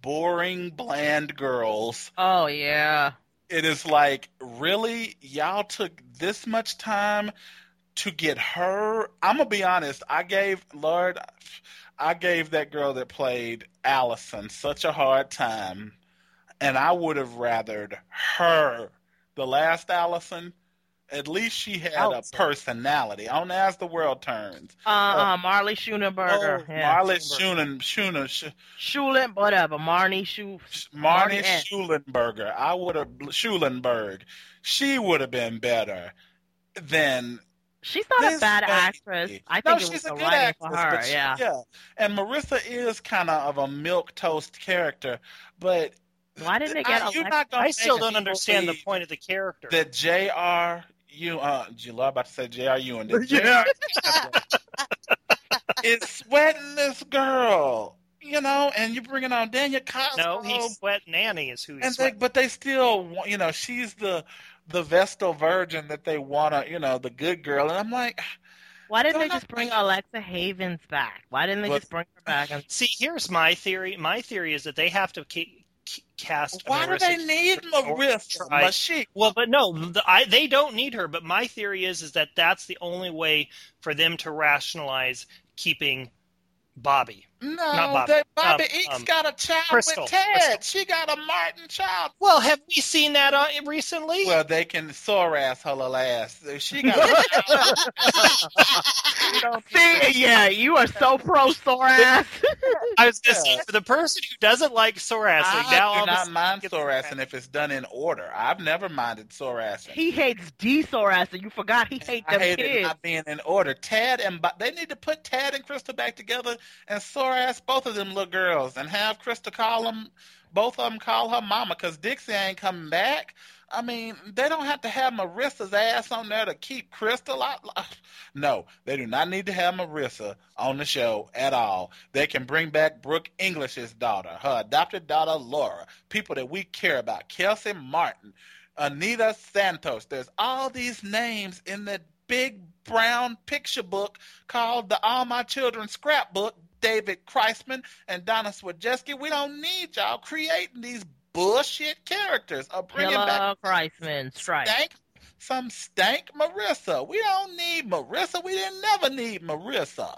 boring, bland girls. oh yeah, It is like, really, y'all took this much time to get her. I'm gonna be honest. I gave Lord, I gave that girl that played Allison such a hard time, and I would have rathered her. The last Allison, at least she had Allison. a personality. On as the world turns. uh, uh, Marley Schoenberger, Oh, yeah. Marley Schunen, Schunen, Sch- Schulen, whatever, Marnie Schu. Marnie Marnie Schulenberger. I would have Schulenberg. She would have been better than She's not this a bad lady. actress. I think it she's a good actress, for her. she- yeah. yeah. And Marissa is kind of of a milk toast character, but Why didn't they get I, Alexa? not I still don't understand the point of the character. that J.R. You, uh, you about to say J.R. Ewing. that Yeah. is sweating this girl, you know, and you're bringing on Daniel Cosgrove. no, he's sweat nanny is who he's and they, but they still you know she's the the vestal virgin that they want to you know the good girl and i'm like Why didn't they just bring Alexa Havins back? Why didn't they just bring her back? And See, here's my theory. My theory is that they have to ca- ca- cast. why do they need marissa. Mashik? Well, but no, the, I, they don't need her. But my theory is is that that's the only way for them to rationalize keeping Bobby. No Not Bobby. they, bobby Um, Eakes um, got a child Crystal. with ted Crystal. she got a martin child Well, have we seen that uh, recently? well they can SORAS her little ass she got a child. See, yeah, you are so pro sore ass. I was going to yeah. for the person who doesn't like SORASing, I now do of not mind sore mad. assing if it's done in order. I've never minded SORASing. he hates D SORAS, and you forgot he hates I them hate it kids. not being in order. Tad and Bo- they need to put Tad and Crystal back together and sore ass both of them little girls and have Krista call them, both of them call her mama because Dixie ain't coming back. I mean, they don't have to have Marissa's ass on there to keep Crystal out. No, they do not need to have Marissa on the show at all. They can bring back Brooke English's daughter, her adopted daughter Laura, people that we care about, Kelsey Martin, Anita Santos. There's all these names in the big brown picture book called the All My Children Scrapbook. David Kreizman and Donna Swajeski. We don't need y'all creating these bullshit characters or bringing Killer back Kreizman strike. stank, some stank Marissa. We don't need Marissa. We didn't never need Marissa.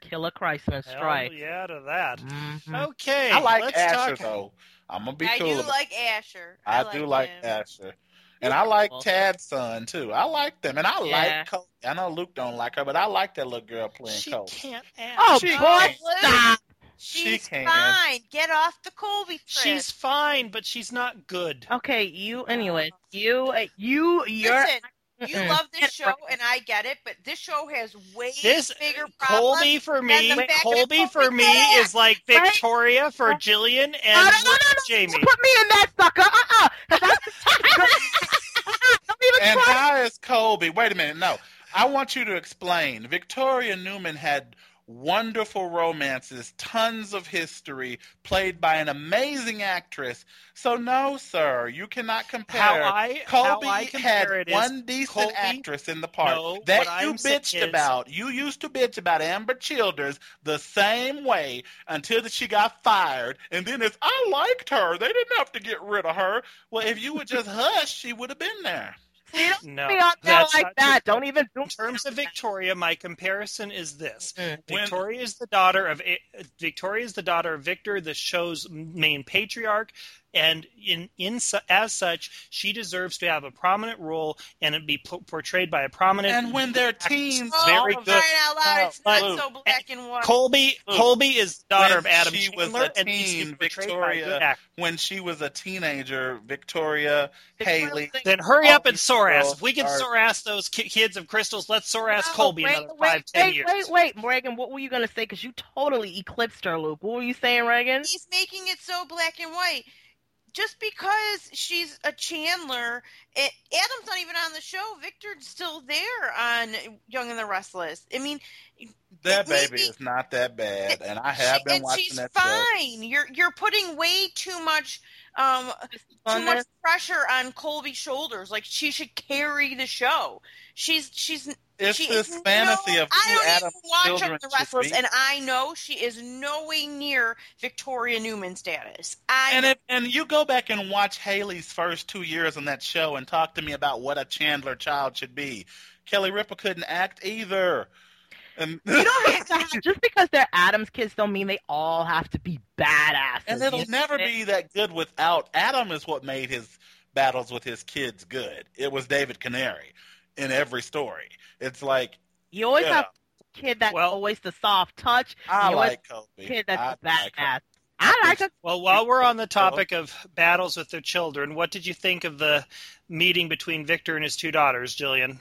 Killer Kreizman Hell strike. yeah to that. Mhm. Okay, I like let's Asher talk. though. I'm gonna be I cool. do about like Asher. I, do like him. Asher. And I like Tad's son too. I like them, and I Yeah. like. Cole. I know Luke don't like her, but I like that little girl playing She Cole. can't act. Oh, She boy, can't. stop. She She's can. fine. Get off the Colby trip. She's fine, but she's not good. Okay, you, anyway, you, uh, you, you're. Listen, you love this show, and I get it, but this show has way This bigger problems. Colby for me, the fact that Colby Colby for me can't is like Right? Victoria for Jillian and no, no, no, no, Jamie. Put me in that sucker. Uh-uh. 'Cause And try. how is Colby? Wait a minute. No, I want you to explain. Victoria Newman had wonderful romances, tons of history, played by an amazing actress. So no, sir, you cannot compare. How I how Colby I had compare is one decent Colby- actress in the part No, that you I'm bitched is- about. You used to bitch about Amber Childers the same way until that she got fired, and then it's I liked her. They didn't have to get rid of her. Well, if you would just hush, she would have been there. No, Be on there that's like that. true. Don't even do In terms of Victoria, my comparison is this: Mm. When- Victoria is the daughter of Victoria is the daughter of Victor, the show's main patriarch, and in in as such, she deserves to have a prominent role and be po- portrayed by a prominent. And when they're teens, Oh, very good. crying out loud, it's not Luke. so black and white. Colby Look, Colby is daughter when of Adam she was a and needs to be teen, portrayed a Victoria when she was a teenager, Victoria Haley. Then hurry up and these SORAS. If we can are- sore ass those ki- kids of crystals, let's SORAS No, Colby wait, another wait, five, ten wait, years. wait, wait, Reagan. What were you gonna say? Because you totally eclipsed her, Luke. What were you saying, Reagan? He's making it so black and white. Just because she's a Chandler, it, Adam's not even on the show. Victor's still there on Young and the Restless. I mean, That baby is not that bad, and I have been and watching she's that show. fine. You're you're putting way too much um too much pressure on Colby's shoulders. Like she should carry the show. She's she's It's she this fantasy no, of I who don't Adam even watch children Young and the should Restless, and I know she is no way near Victoria Newman status. I And if, and you go back and watch Haley's first two years on that show and talk to me about what a Chandler child should be. Kelly Ripa couldn't act either. And You don't have to have, just because they're Adam's kids don't mean they all have to be badasses. and it'll you know? never be that good without Adam is what made his battles with his kids good. It was David Canary in every story. It's like You always yeah, have a kid that's Well- always the soft touch. I like Kobe. Kid that's I a badass. like I like it. Well, while we're on the topic of battles with their children, what did you think of the meeting between Victor and his two daughters, Jillian?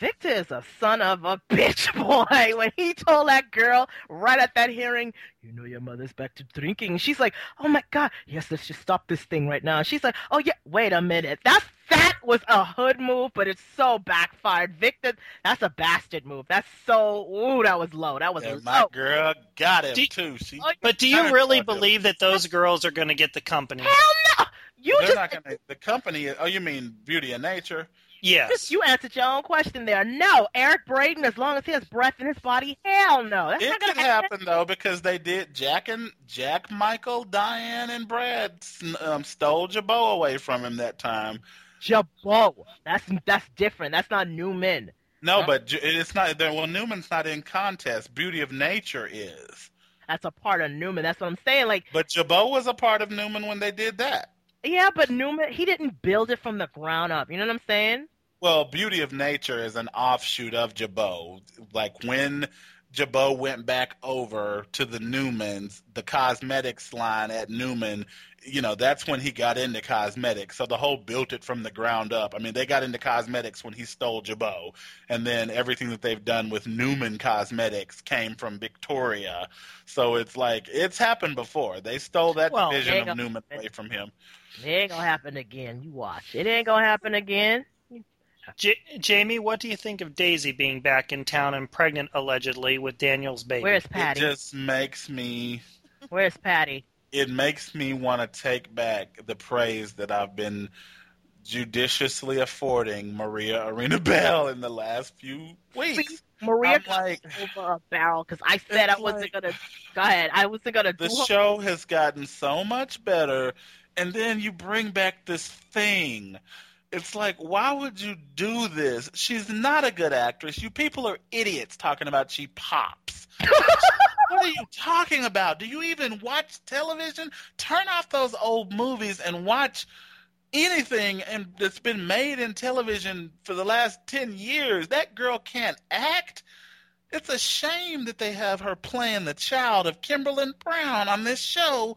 Victor is a son of a bitch, boy. When he told that girl right at that hearing, you know your mother's back to drinking. She's like, oh my god, yes, let's just stop this thing right now. And she's like, oh yeah, wait a minute. That's that was a hood move, but it's so backfired. Victor, that's a bastard move. That's so ooh, that was low. That was And low. my girl got him Do- too. She, Oh, But do you really fucked up. believe that those girls are going to get the company? Hell no! You they're just not gonna. The company. Oh, you mean Beauty and Nature? Yes. you answered your own question there. No, Eric Braeden, as long as he has breath in his body, hell no. That's It could happen though because they did Jack and Jack, Michael, Diane, and Brad um, stole Jabot away from him that time. Jabot. That's that's different. That's not Newman. No, Huh? but it's not. Well, Newman's not in contest. Beauty of Nature is. That's a part of Newman. That's what I'm saying. Like, But Jabot was a part of Newman when they did that. yeah, but Newman, he didn't build it from the ground up. You know what I'm saying? Well, Beauty of Nature is an offshoot of Jabot. Like when Jabot went back over to the Newmans, the cosmetics line at Newman you know, that's when he got into cosmetics. So the whole built it from the ground up. I mean, they got into cosmetics when he stole Jabot, and then everything that they've done with Newman Cosmetics came from Victoria. So it's like it's happened before. They stole that Well, division of Newman away from him. It ain't gonna happen again. You watch. It ain't gonna happen again. J- Jamie, what do you think of Daisy being back in town and pregnant allegedly with Daniel's baby? Where's Patty? It just makes me Where's Patty? it makes me want to take back the praise that I've been judiciously affording Maria Arena Bell in the last few weeks. Maria I'm like, over a barrel because I said I wasn't like- gonna. Go ahead. I wasn't gonna the do her- show has gotten so much better, and then you bring back this thing. It's like, why would you do this? She's not a good actress. You people are idiots talking about she pops. what are you talking about? Do you even watch television? Turn off those old movies and watch anything and that's been made in television for the last 10 years. That girl can't act. It's a shame that they have her playing the child of Kimberlin Brown on this show,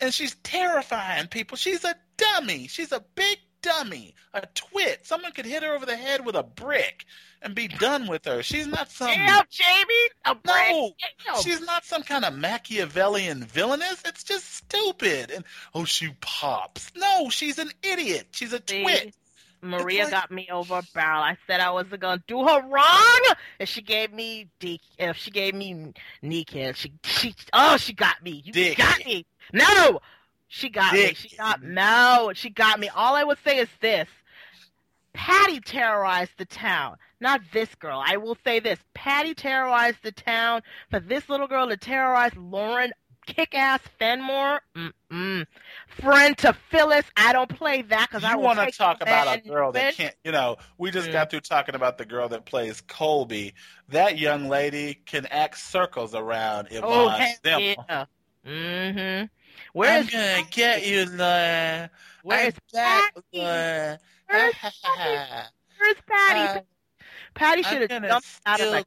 and she's terrifying people. She's a dummy. She's a big dummy, a twit. Someone could hit her over the head with a brick and be done with her. She's not some. Damn, Jamie. A No. She's not some kind of Machiavellian villainess. It's just stupid. And oh, she pops. No, she's an idiot. She's a See? twit. Maria like- got me over a barrel. I said I wasn't gonna do her wrong, and she gave me D. If she gave me kneecap, she she oh she got me. You Dick. got me. No, she got me. She got no. She got me. All I would say is this: Patty terrorized the town, not this girl. I will say this: Patty terrorized the town. For this little girl to terrorize Lauren. Kick-ass Fenmore, mm-mm. friend to Phyllis. I don't play that because I want to talk about a girl that can't, you know, we just Mm. got through talking about the girl that plays Colby. That young lady can act circles around Yvonne Oh, yeah. Mm-hmm. Where I'm is gonna get you, Laura. where is Patty? Laura. Where's Patty? Where's Patty? Uh, Patty should have jumped out of steal- like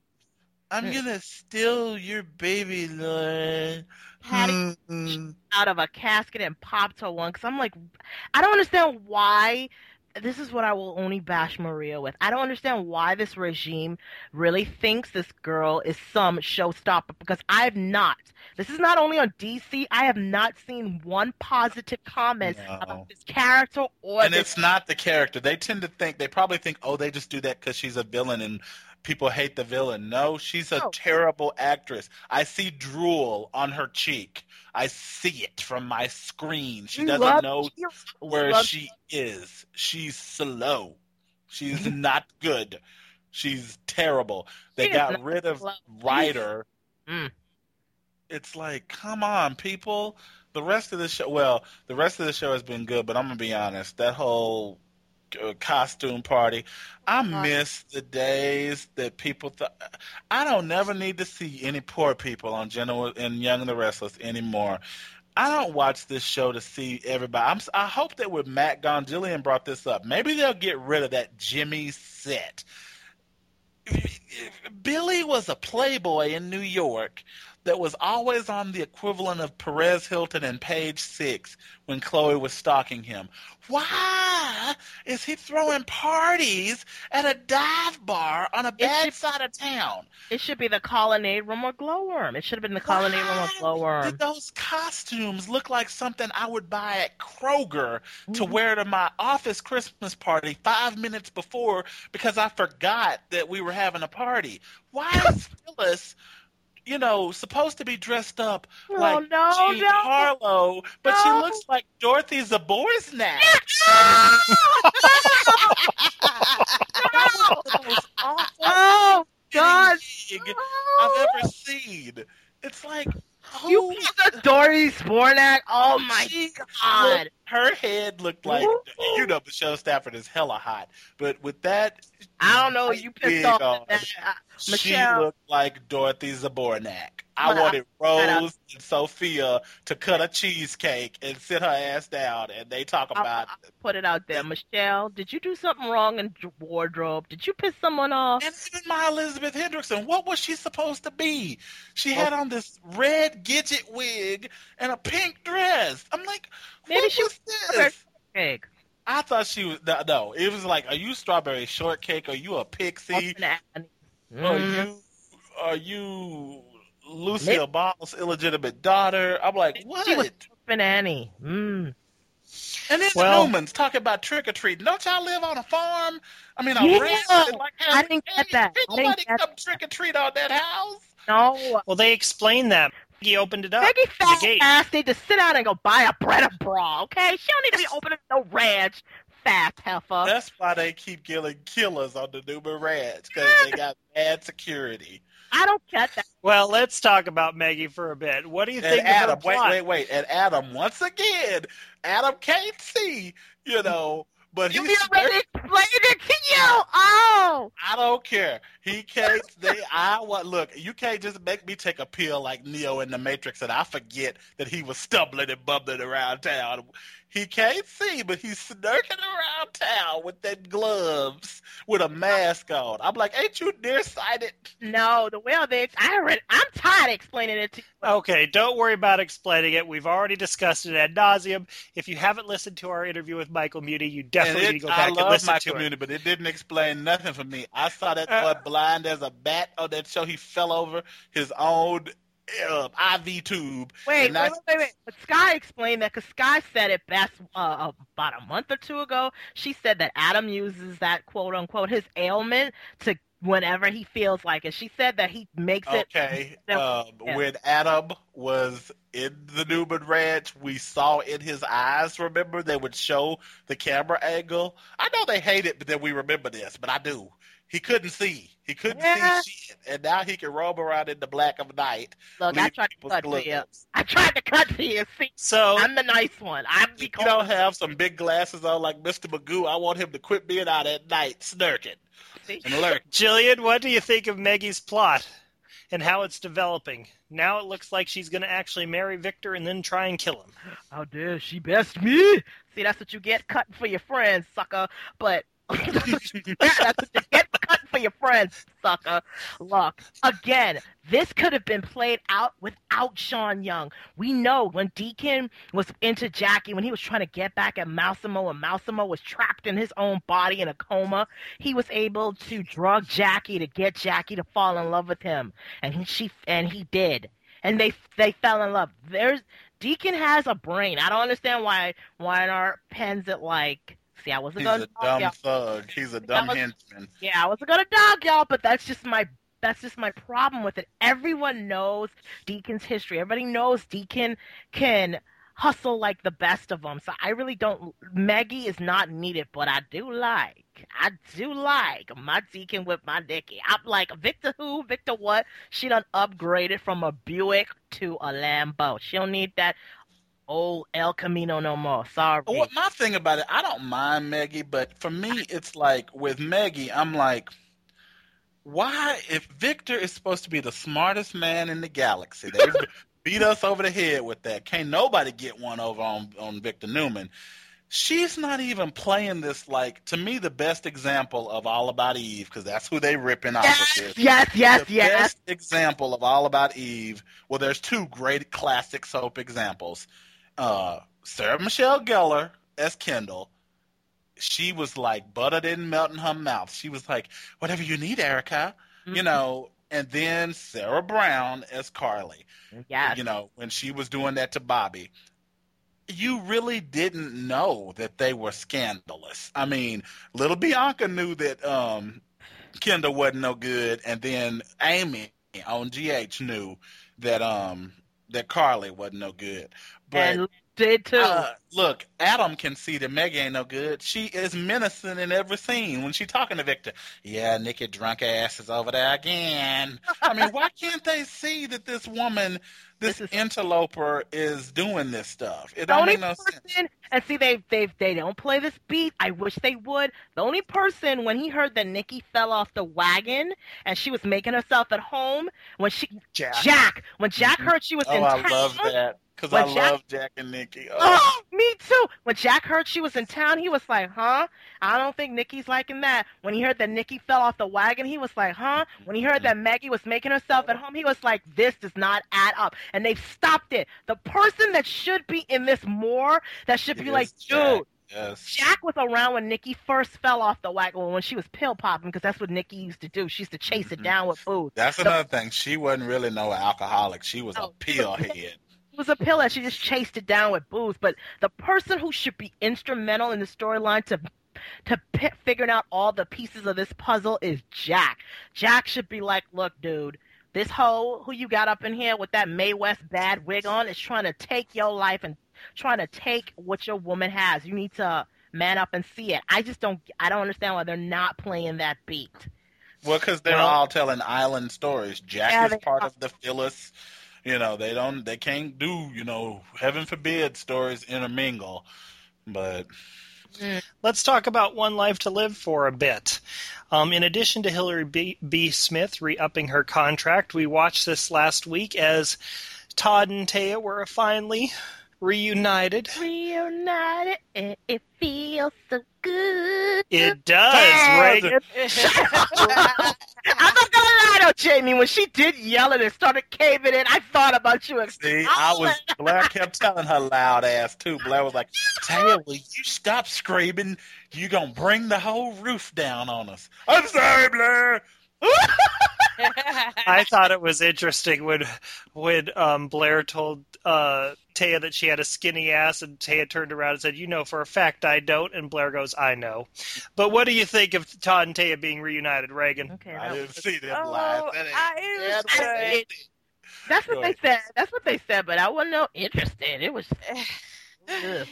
I'm gonna steal your baby, Laura. Patty Mm. out of a casket and popped her one. Because I'm like, I don't understand why. This is what I will only bash Maria with. I don't understand why this regime really thinks this girl is some showstopper because I have not. This is not only on DC. I have not seen one positive comment No. about this character or and this it's not the character. They tend to think they probably think, oh, they just do that because she's a villain and people hate the villain. No, she's a No. terrible actress. I see drool on her cheek. I see it from my screen. She You doesn't know you where she is. She's slow. She's not good. She's terrible. They She got rid of. Ryder. Mm. It's like, come on, people. The rest of the show, well, the rest of the show has been good, but I'm gonna be honest. That whole uh, costume party, I miss the days that people thought. I don't never need to see any poor people on General and Young and the Restless anymore. I don't watch this show to see everybody. I'm, I hope that with Matt Gone, Jillian brought this up. Maybe they'll get rid of that Jimmy set. Billy was a playboy in New York that was always on the equivalent of Perez Hilton and Page Six when Chloe was stalking him. Why is he throwing parties at a dive bar on a bad should- side of town? It should be the colonnade room or glowworm. It should have been the colonnade room or glowworm. Did those costumes look like something I would buy at Kroger to Mhm. wear to my office Christmas party five minutes before because I forgot that we were having a party? Why is Phyllis, you know, supposed to be dressed up Oh, like no, Jean no. Harlow, but she looks like Dorothy Zaborsnak? no! the most awful Oh, God. I've ever seen. It's like, You who picked the Dory Spornak. Oh, my She God. Her head looked like you know Michelle Stafford is hella hot, but with that I don't know. You pissed off that. Uh, She Michelle. looked like Dorothy Zbornak. I Well, I- wanted I- Rose and Sophia to cut a cheesecake and sit her ass down, and they talk about. I'll put it out there, Michelle. Did you do something wrong in wardrobe? Did you piss someone off? And even my Elizabeth Hendrickson, what was she supposed to be? She had on this red Gidget wig and a pink dress. I'm like, Maybe what she was was- this? Cake. I thought she was no, no. It was like, are you strawberry shortcake? Are you a pixie? Are Mhm. you are you Lucille Ball's illegitimate daughter? I'm like, what? She was Open Annie. Mm. and then Well- Newmans talking about trick or treating. Don't y'all live on a farm? I mean, a Yeah. ranch. Like, I didn't get that. I Ain't didn't nobody get come trick or treat on that house. No. Well, they explained that. He opened it up. Peggy the fat gate. ass need to sit down and go buy a bread and bra, okay? She don't need to be opening no ranch, fat heifer. That's why they keep killing killers on the Newman Ranch because they got bad security. I don't get that. Well, let's talk about Maggie for a bit. What do you And think Adam, of her wait, plot? wait, wait. And Adam, once again, Adam can't see, you know, but You he's. already explained it to you. Oh, I don't care. He can't. They. I want. Look, you can't just make me take a pill like Neo in the Matrix, and I forget that he was stumbling and bumbling around town. He can't see, but he's snirking around town with them gloves with a mask on. I'm like, ain't you nearsighted? no, the way they, I already, I'm tired of explaining it to you. Okay, don't worry about explaining it. We've already discussed it ad nauseum. If you haven't listened to our interview with Michael Muhney, you definitely it, need to go I back and love listen my to community, it. but it didn't explain nothing for me. I saw that Uh, boy blind as a bat on that show. He fell over his own uh, IV tube. Wait, wait, I- wait, wait, wait. But Sky explained that because Sky said it best uh, about a month or two ago. She said that Adam uses that quote unquote his ailment to whenever he feels like it. She said that he makes it. Okay. that- Um, yeah. When Adam was in the Newman Ranch, we saw in his eyes, remember, they would show the camera angle. I know they hate it, but then we remember this, but I do. He couldn't see. He couldn't Yeah. see shit. And now he can roam around in the black of night. Look, I leave tried to cut to you. gloves. I tried to cut to you. See, So, I'm the nice one. I'm If you don't have some big glasses on like Mr. Magoo, I want him to quit being out at night snirking and lurking. Jillian, what do you think of Maggie's plot and how it's developing? Now it looks like she's going to actually marry Victor and then try and kill him. Oh, how dare she best me? See, that's what you get cutting for your friends, sucker. But that's get cutting for your friends, sucker. Look, again, this could have been played out without Sean Young. We know when Deacon was into Jackie, when he was trying to get back at Massimo, and Massimo was trapped in his own body in a coma, he was able to drug Jackie to get Jackie to fall in love with him, and he she and he did, and they they fell in love. There's Deacon has a brain. I don't understand why why our pens it like. See, I wasn't He's gonna a dumb thug. He's a dumb was- henchman. Yeah, I wasn't gonna dog y'all, but that's just my that's just my problem with it. Everyone knows Deacon's history. Everybody knows Deacon can hustle like the best of them. So I really don't. Maggie is not needed, but I do like. I do like my Deacon with my Nikki. I'm like Victor who? Victor what? She done upgraded from a Buick to a Lambo. She don't need that old El Camino no more. Sorry. Well, my thing about it, I don't mind Maggie, but for me, it's like with Maggie, I'm like, why? If Victor is supposed to be the smartest man in the galaxy, they beat us over the head with that. Can't nobody get one over on on Victor Newman. She's not even playing this like to me the best example of All About Eve because that's who they ripping off Yes, yes, yes, the yes. best example of All About Eve. Well, there's two great classic soap examples. Uh, Sarah Michelle Gellar as Kendall. She was like butter didn't melt in her mouth. She was like, "Whatever you need, Erica," you Mhm. know. And then Sarah Brown as Carly. Yes. You know, when she was doing that to Bobby. You really didn't know that they were scandalous. I mean, little Bianca knew that um Kendall wasn't no good, and then Amy on GH knew that um that Carly wasn't no good. But and did too. Uh, look, Adam can see that Maggie ain't no good. She is menacing in every scene when she talking to Victor. Yeah, Nikki drunk ass is over there again. I mean, why can't they see that this woman, this, This is- interloper, is doing this stuff? It the don't make no person, sense. and see, they they they don't play this beat. I wish they would. The only person when he heard that Nikki fell off the wagon and she was making herself at home when she Jack. Jack when Jack Mhm. heard she was Oh, in I town. love that because I Jack- love Jack and Nikki. Oh. Oh, me too. When Jack heard she was in town, he was like, "Huh? I don't think Nikki's liking that." When he heard that Nikki fell off the wagon, he was like, "Huh?" When he heard that Maggie was making herself at home, he was like, "This does not add up." And they've stopped it. The person that should be in this more, that should be Yes, like, Jack. "Dude, Yes. Jack was around when Nikki first fell off the wagon when she was pill popping because that's what Nikki used to do. She used to chase it Mhm. down with food. That's another thing. She wasn't really no alcoholic. She was a pill pillhead. Was a pill and she just chased it down with booze. But the person who should be instrumental in the storyline to to p- figuring out all the pieces of this puzzle is Jack. Jack should be like, look, dude. This hoe who you got up in here with that Mae West bad wig on is trying to take your life and trying to take what your woman has. You need to man up and see it. I just don't. I don't understand why they're not playing that beat. Well, because they're Well- all telling island stories. Jack Yeah, is part are. of the Phyllis. You know, they don't, they can't do, you know, heaven forbid stories intermingle. But Let's talk about One Life to Live for a bit. Um, in addition to Hillary B. B. Smith re upping her contract, we watched this last week as Todd and Téa were finally reunited. Reunited, it, it feels so good. It does, Yeah, right? I'm not gonna lie though, Jamie. When she did yell it and started caving in, I thought about you. see, I was, Blair kept telling her loud ass too. Blair was like, Téa, will you stop screaming? You gonna bring the whole roof down on us. I'm sorry, Blair. I thought it was interesting when when um, Blair told uh, Téa that she had a skinny ass, and Téa turned around and said, "You know for a fact I don't." And Blair goes, "I know." But what do you think of Todd and Téa being reunited, Reagan? Okay, I didn't was- see them Oh, live. That ain't- I- was that good. that's what Go they ahead. said. That's what they said, but I wasn't no interested. It was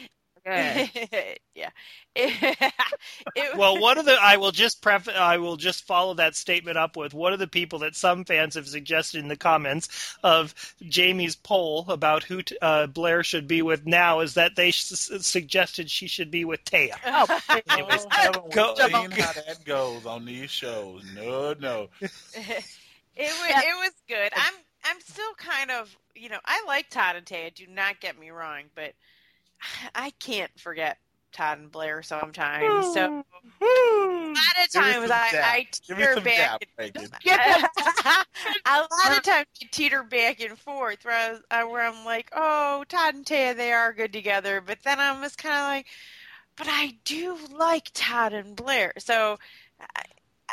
ugh. Okay. yeah. It- Well, one of the I will just pref- I will just follow that statement up with one of the people that some fans have suggested in the comments of Jamie's poll about who t- uh, Blair should be with now is that they s- suggested she should be with Téa. Oh, Anyways, haven't Go- seen how that goes on these shows. No, no. it was it was good. I'm I'm still kind of you know I like Todd and Téa. Do not get me wrong, but I can't forget Todd and Blair sometimes. So a Hmm. lot of times I. I teeter back. dap, Reagan. Get a lot of times you teeter back and forth where, I was, uh, where I'm like, oh, Todd and Téa, they are good together. But then I'm just kind of like, but I do like Todd and Blair. So I,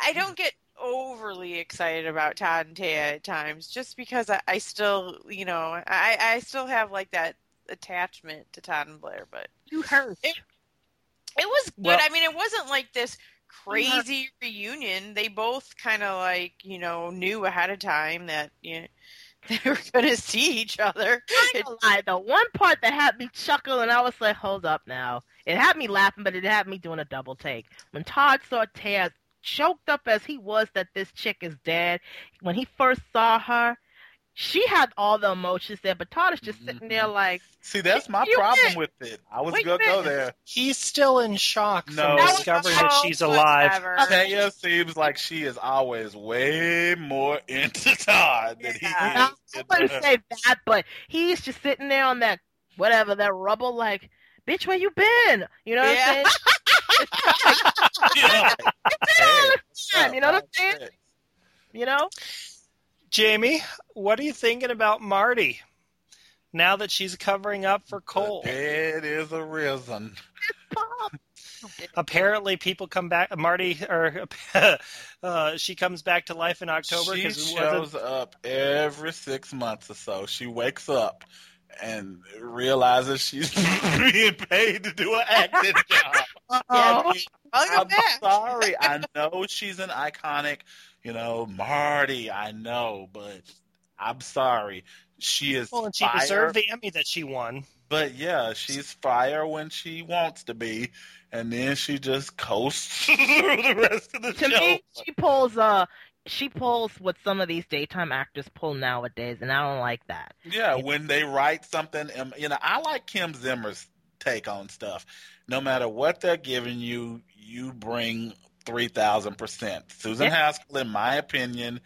I don't get overly excited about Todd and Téa at times just because I, I still, you know, I, I still have like that attachment to Todd and Blair. But you hurt. it was good. Well- I mean, it wasn't like this crazy reunion. They both kind of like you know knew ahead of time that you know, they were going to see each other. I ain't gonna lie though. One part that had me chuckle and I was like, hold up now. It had me laughing, but it had me doing a double take. When Todd saw Taz choked up as he was that this chick is dead, when he first saw her, she had all the emotions there, but Todd is just sitting there mm-hmm. like, See, that's my problem win. with it. I was Wait going to go there. He's still in shock No. from discovering that she's alive. whatever. Téa seems like she is always way more into Todd than he is. I into wouldn't her. say that, but he's just sitting there on that whatever that rubble, like, bitch, where you been? You know what Yeah. I'm saying? Yeah. Hey, time, you know what I'm saying? You know? Jamie, what are you thinking about Marty? Now that she's covering up for Cole, It is dead is arisen. Apparently people come back. Marty or uh, she comes back to life in October She shows up every six months or so. She wakes up and realizes she's being paid to do an acting job. Oh. I'm Welcome back. sorry. I know she's an iconic, you know, Marty. I know, but I'm sorry. She is well, and she fire. deserved the Emmy that she won. But yeah, she's fire when she wants to be, and then she just coasts through the rest of the To show. me, she pulls uh she pulls what some of these daytime actors pull nowadays, and I don't like that. Yeah, when they write something, you know, I like Kim Zimmer's take on stuff. No matter what they're giving you, you bring three thousand percent. Susan Yeah. Haskell, in my opinion,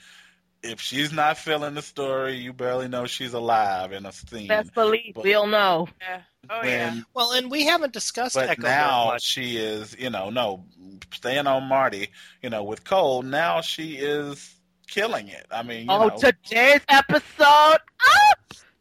if she's not feeling the story, you barely know she's alive in a scene. Best believe But- we'll know. Yeah. Oh when, yeah. Well, and we haven't discussed but Echo now much. she is, you know, no, staying on Marty, you know, with Cole. Now she is killing it. I mean, you Oh, know, today's episode. Ah!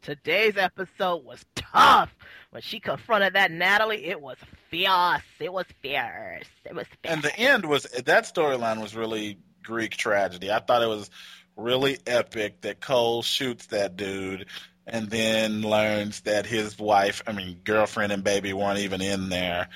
Today's episode was tough. When she confronted that Natalie, it was fierce. It was fierce. It was fierce. and the end was that storyline was really Greek tragedy. I thought it was really epic that Cole shoots that dude and then learns that his wife, I mean, girlfriend and baby weren't even in there.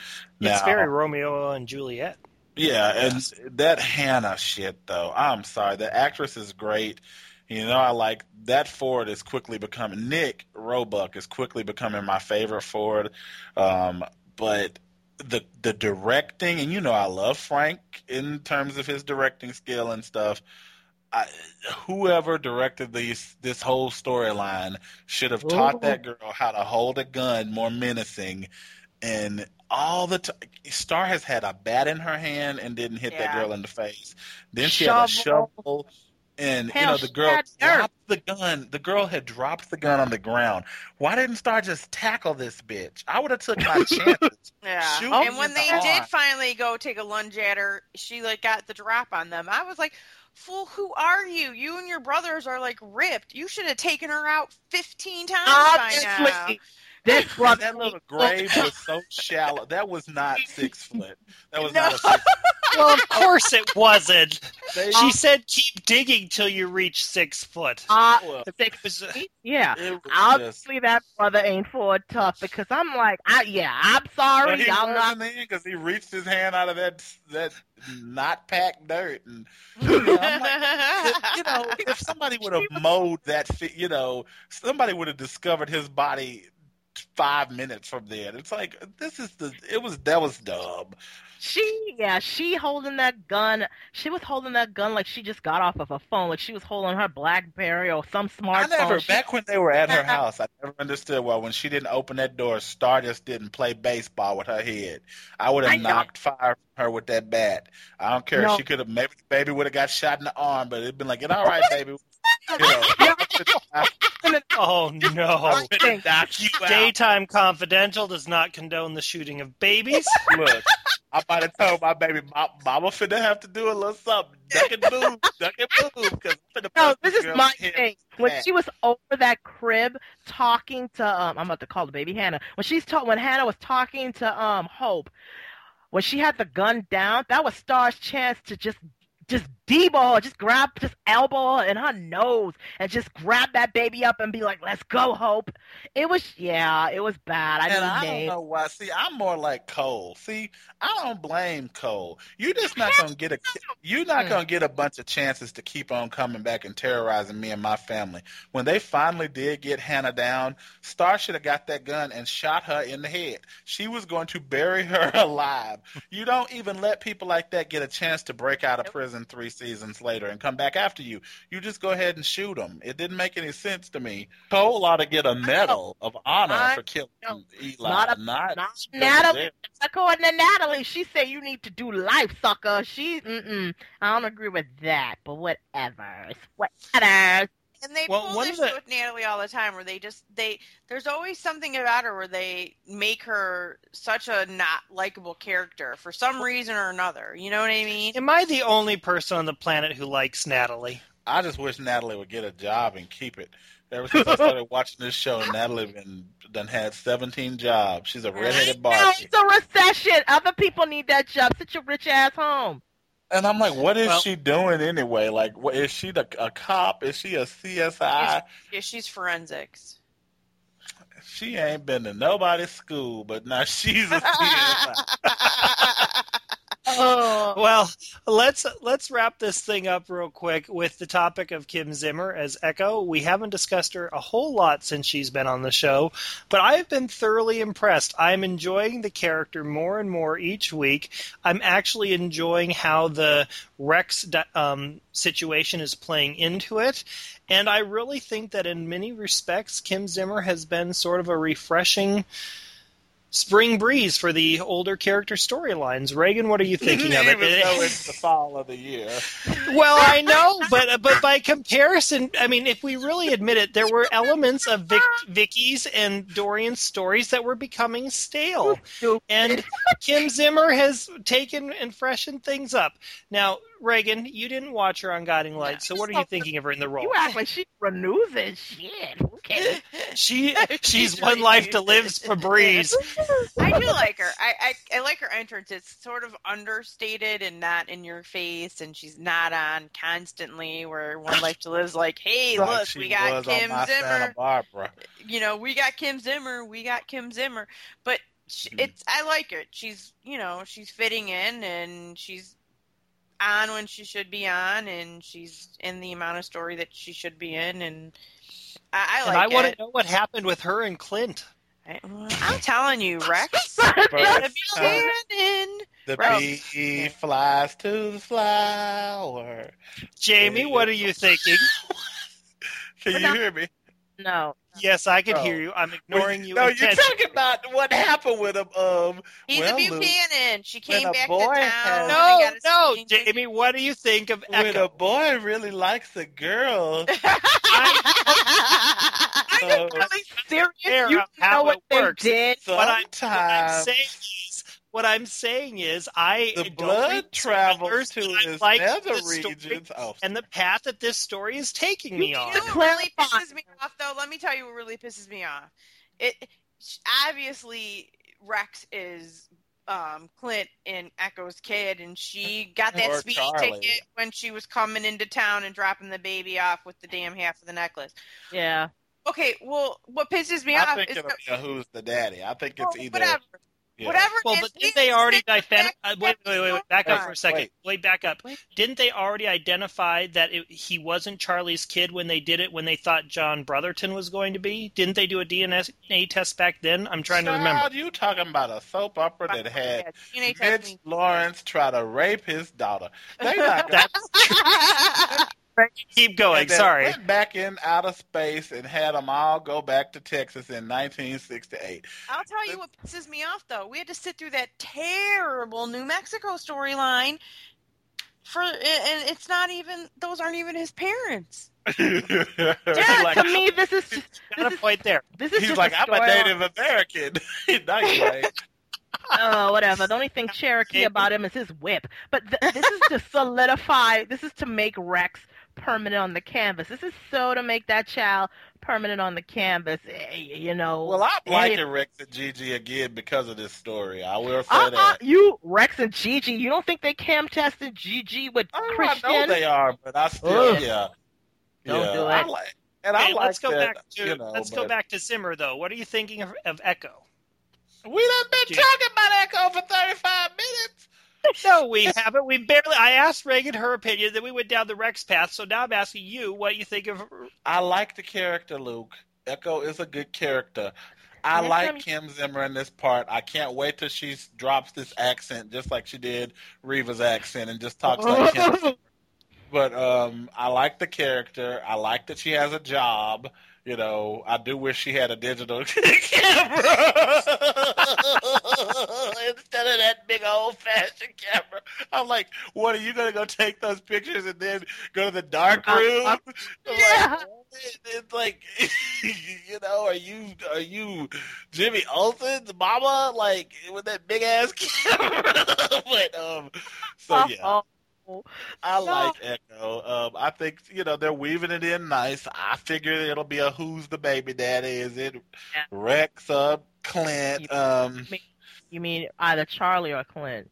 It's very Romeo and Juliet. Yeah, and that Hannah shit though. I'm sorry. The actress is great. You know, I like that Ford is quickly becoming Nic Robuck is quickly becoming my favorite Ford. Um, but the the directing, and you know, I love Frank in terms of his directing skill and stuff. I, whoever directed these this whole storyline should have taught that girl how to hold a gun more menacing and all the time Starr has had a bat in her hand and didn't hit that girl in the face then she had a Shovel. Shovel and Hell, you know the girl dropped the gun the girl had dropped the gun on the ground why didn't Starr just tackle this bitch i would have took my chances Yeah. Shoot and when they the did arm. finally go take a lunge at her, she like got the drop on them. I was like, "Fool, who are you? You and your brothers are like ripped. You should have taken her out fifteen times by now." Obviously, this that little grave was so shallow. That was not six foot. That was No. not a six. Well, of course it wasn't. They, She said, "Keep digging till you reach six foot." Uh, well, six was- feet? Yeah. it was just, Obviously, that brother ain't for tough because I'm like, I, yeah, I'm but sorry. he I'm not. wasn't because he reached his hand out of that that not packed dirt, and you know, I'm like, you know, if somebody would have mowed that, you know, somebody would have discovered his body five minutes from then. It's like this is the. It was that was dumb. She, yeah, she holding that gun. She was holding that gun like she just got off of a phone, like she was holding her BlackBerry or some smartphone. I never, She- back when they were at her house, I never understood why when she didn't open that door, Starr just didn't play baseball with her head. I would have know. knocked fire from her with that bat. I don't care. No. She could have, maybe the baby would have got shot in the arm, but it'd been like, all right, baby. You know, Oh no! would you. Daytime Confidential does not condone the shooting of babies. Look, I might have told my baby, "Ma- Mama finna have to do a little something. Duck and move, duck and move, because I'm finna No, this is my head thing. When she was over that crib talking to um, I'm about to call the baby Hannah. When she's ta- when Hannah was talking to um Hope, when she had the gun down, that was Starr's chance to just just D-ball, just grab, just elbow in her nose, and just grab that baby up and be like, "Let's go, Hope." It was, yeah, it was bad. I and I don't know why. See, I'm more like Cole. See, I don't blame Cole. You're just not gonna get a. You're not gonna get a bunch of chances to keep on coming back and terrorizing me and my family. When they finally did get Hannah down, Starr should have got that gun and shot her in the head. She was going to bury her alive. You don't even let people like that get a chance to break out of prison three seasons later and come back after you. You just go ahead and shoot them. It didn't make any sense to me. Cole ought to get a medal of honor I for killing know. Eli. Not a- not, not Natalie. According to Natalie, she said you need to do life, sucker. She, mm-mm, I don't agree with that, but whatever. Whatever. And they Well, pull this of the- with Natalie all the time, where they just they there's always something about her where they make her such a not likable character for some reason or another. You know what I mean? Am I the only person on the planet who likes Natalie? I just wish Natalie would get a job and keep it. Ever since I started watching this show, Natalie been done had 17 jobs. She's a redheaded No, it's a recession. Other people need that job. Sit your rich ass home. And I'm like, what is Well- she doing anyway? Like, what, is she the, a cop? Is she a CSI? Yeah, she's forensics. She ain't been to nobody's school, but now she's a CSI. Oh. Well, let's let's wrap this thing up real quick with the topic of Kim Zimmer as Echo. We haven't discussed her a whole lot since she's been on the show, but I've been thoroughly impressed. I'm enjoying the character more and more each week. I'm actually enjoying how the Rex um, situation is playing into it, and I really think that in many respects, Kim Zimmer has been sort of a refreshing spring breeze for the older character storylines. Regan, what are you thinking of it? Even though it's the fall of the year. well, I know, but but by comparison, I mean, if we really admit it, there were elements of Vic, Viki's and Dorian's stories that were becoming stale, and Kim Zimmer has taken and freshened things up. Now, Regan, you didn't watch her on Guiding Light, so what are you thinking of her in the role? You act like she renews it. Shit. Okay. She she's one life to live's Febreze. I do like her. I, I I like her entrance. It's sort of understated and not in your face, and she's not on constantly. Where One Life to Live's like, hey, Like look, we got Kim Zimmer. Barbara. You know, we got Kim Zimmer. We got Kim Zimmer. But it's I like it. She's you know she's fitting in and she's on when she should be on, and she's in the amount of story that she should be in, and I, I and like I want to know what happened with her and Clint. I, I'm telling you, Rex. First Gonna be standing. the Right. bee flies to the flower. Jamie, what are you thinking? Can you hear me? No. Yes, I can Oh. hear you. I'm ignoring you. No, you're talking about what happened with him. Um, He's well, a Luke, Buchanan. She came back to town. has- No, no, speaking- Jamie. What do you think of when Echo? a boy really likes a girl, Are you Uh, really serious? You know what it they works. did? What I- What I'm saying is, what I'm saying is, I the don't blood travels to his like nether the regions. Oh, and the path that this story is taking me on. You know what really pisses me off, though? Let me tell you what really pisses me off. It obviously Rex is um, Clint and Echo's kid, and she got that Or speeding Charlie. ticket when she was coming into town and dropping the baby off with the damn half of the necklace. Yeah. Okay, well, what pisses me I off think is it'll be a who's the daddy. I think well, it's either whatever, yeah. whatever. Well, it but didn't they already identify? Uh, to wait, wait, wait, wait, back up for a second. wait. Wait, back up. Didn't they already identify that it, he wasn't Charlie's kid when they did it? When they thought John Brotherton was going to be? Didn't they do a DNA test back then? I'm trying to remember. Child, you talking about a soap opera that had Yeah, DNA Mitch. Laurence try to rape his daughter. They not That's keep going. Sorry. Went back in outer space and had them all go back to Texas in 1968. I'll tell you what pisses me off though. We had to sit through that terrible New Mexico storyline for and it's not even those aren't even his parents. Yeah, like, to me, this is just, Got this a is, point there. this is he's just like, a I'm a story- Native American. nice, right? Oh, whatever. The only thing Cherokee about him is his whip. But th- this is to solidify. This is to make Rex permanent on the canvas. This is so to make that child permanent on the canvas. eh, You know. Well, I'm And liking if- Rex and Gigi again because of this story. I will say Uh-uh, that. you Rex and Gigi. You don't think they cam tested Gigi with Oh, I Christian? know they are, but I still, Ugh. yeah. Don't yeah, do I it. like, and I like let's go that, back to you know, let's go back to Zimmer though. What are you thinking of, of Echo? We done been Yeah. talking about Echo for 35 minutes. No, we haven't. We barely. I asked Regan her opinion, then we went down the Rex path. So now I'm asking you what you think of. I like the character, Luke. Echo is a good character. I like Kim Zimmer in this part. I can't wait till she drops this accent, just like she did Reva's accent, and just talks like Kim. Zimmer. But um, I like the character. I like that she has a job. You know, I do wish she had a digital camera instead of that big old fashioned camera. I'm like, what are you gonna go take those pictures and then go to the dark Uh, room? uh, I'm yeah. like, it's like, you know, are you are you Jimmy Olsen's mama like with that big ass camera? but um, so yeah. Oh, I like Echo. Um, I think you know they're weaving it in nice. I figure it'll be a who's the baby daddy? Is it Yeah. Rex or Clint? Um, you mean either Charlie or Clint?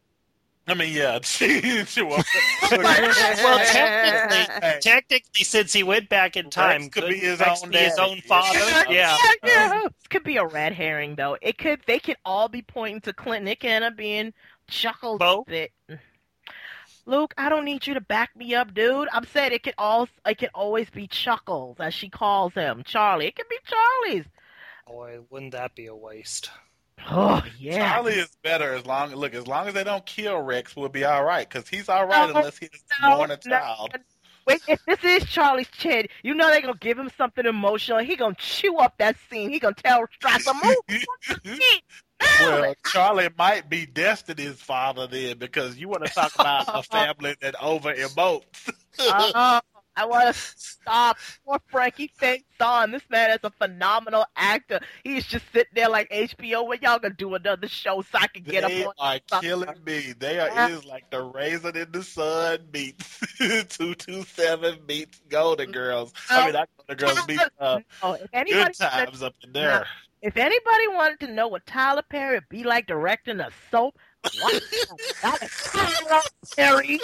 I mean, yeah, she, she was. Well, technically, technically, since he went back in time, Rex could could be his Rex own be his own father? Yeah. Yeah. yeah. Um, this could be a red herring, though. It could. They could all be pointing to Clinton. It could end up being Chuckles. Bo? Thick. Luke, I don't need you to back me up, dude. I'm saying it could all it can always be Chuckles, as she calls him, Charlie. It could be Charlie's. Boy, wouldn't that be a waste? Oh yeah. Charlie is better as long look as long as they don't kill Rex, we'll be all right because he's all right No, unless he's no, born a no. child. Wait, if this is Charlie's kid, you know they're gonna give him something emotional. He gonna chew up that scene. He gonna tell Strasser, move. well, Charlie might be Destiny's father then because you want to talk about a family that over emotes. Uh, I want to stop. Poor Frankie St. John. This man is a phenomenal actor. He's just sitting there like HBO. When y'all gonna do another show so I can get they up on? are killing me. They are is like the raisin in the sun meets two two seven meets Golden Girls. I mean, not Golden Girls meets uh, Oh, if Good anybody, Times up in there. if anybody wanted to know what Tyler Perry would be like directing a soap, watch Tyler Perry.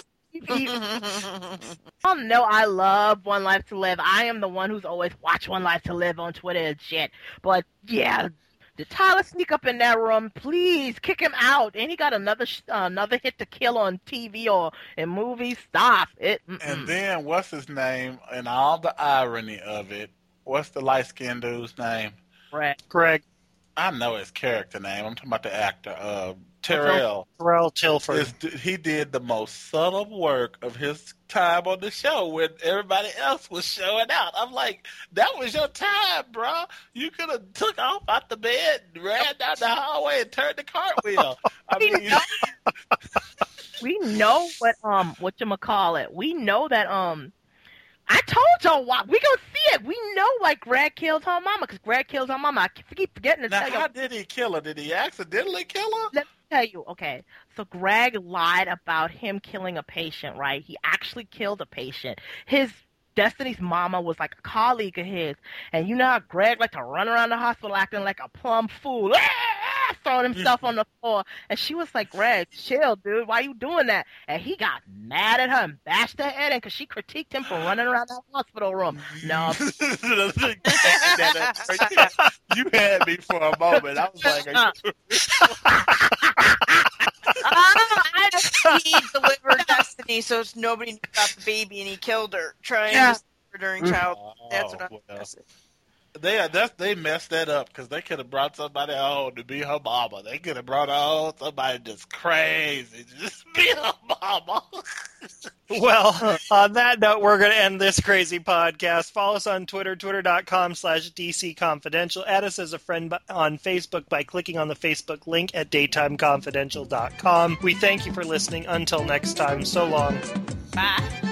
Y'all know I love One Life to Live. I am the one who's always watch One Life to Live on Twitter and shit. But yeah, did Tyler sneak up in that room? Please kick him out. And he got another sh- uh, another hit to kill on TV or in movies. Stop it. Mm-mm. And then what's his name? And all the irony of it. What's the light skinned dude's name? Brett. Greg I know his character name. I'm talking about the actor, uh, Terrell. Terrell Tilford. Is- he did the most subtle work of his time on the show when everybody else was showing out. I'm like, that was your time, bro. You could have took off out the bed, ran down the hallway, and turned the cartwheel. I We mean, know. we know what um what you call it. We know that um. I told y'all why we gonna see it. We know why Greg killed her mama because Greg killed her mama. I keep forgetting to now tell you. how did he kill her? Did he accidentally kill her? Let me tell you, okay. So Greg lied about him killing a patient, right? He actually killed a patient. His Destiny's mama was like a colleague of his, and you know how Greg liked to run around the hospital acting like a plumb fool, throwing himself on the floor. And she was like, "Greg, chill, dude. Why you doing that?" And he got mad at her and bashed her head in because she critiqued him for running around that hospital room. No, you had me for a moment. I was like, uh. Are you- I he delivered Destiny, so it's nobody knew about the baby, and he killed her trying Yeah. to save her during child. That's what Oh, I'm well. Guessing. They that's they messed that up because they could have brought somebody home to be her mama. They could have brought home somebody just crazy just be her mama. Well, on that note, we're going to end this crazy podcast. Follow us on Twitter, twitter.com slash DC Confidential. Add us as a friend on Facebook by clicking on the Facebook link at daytimeconfidential.com. We thank you for listening. Until next time, so long. Bye.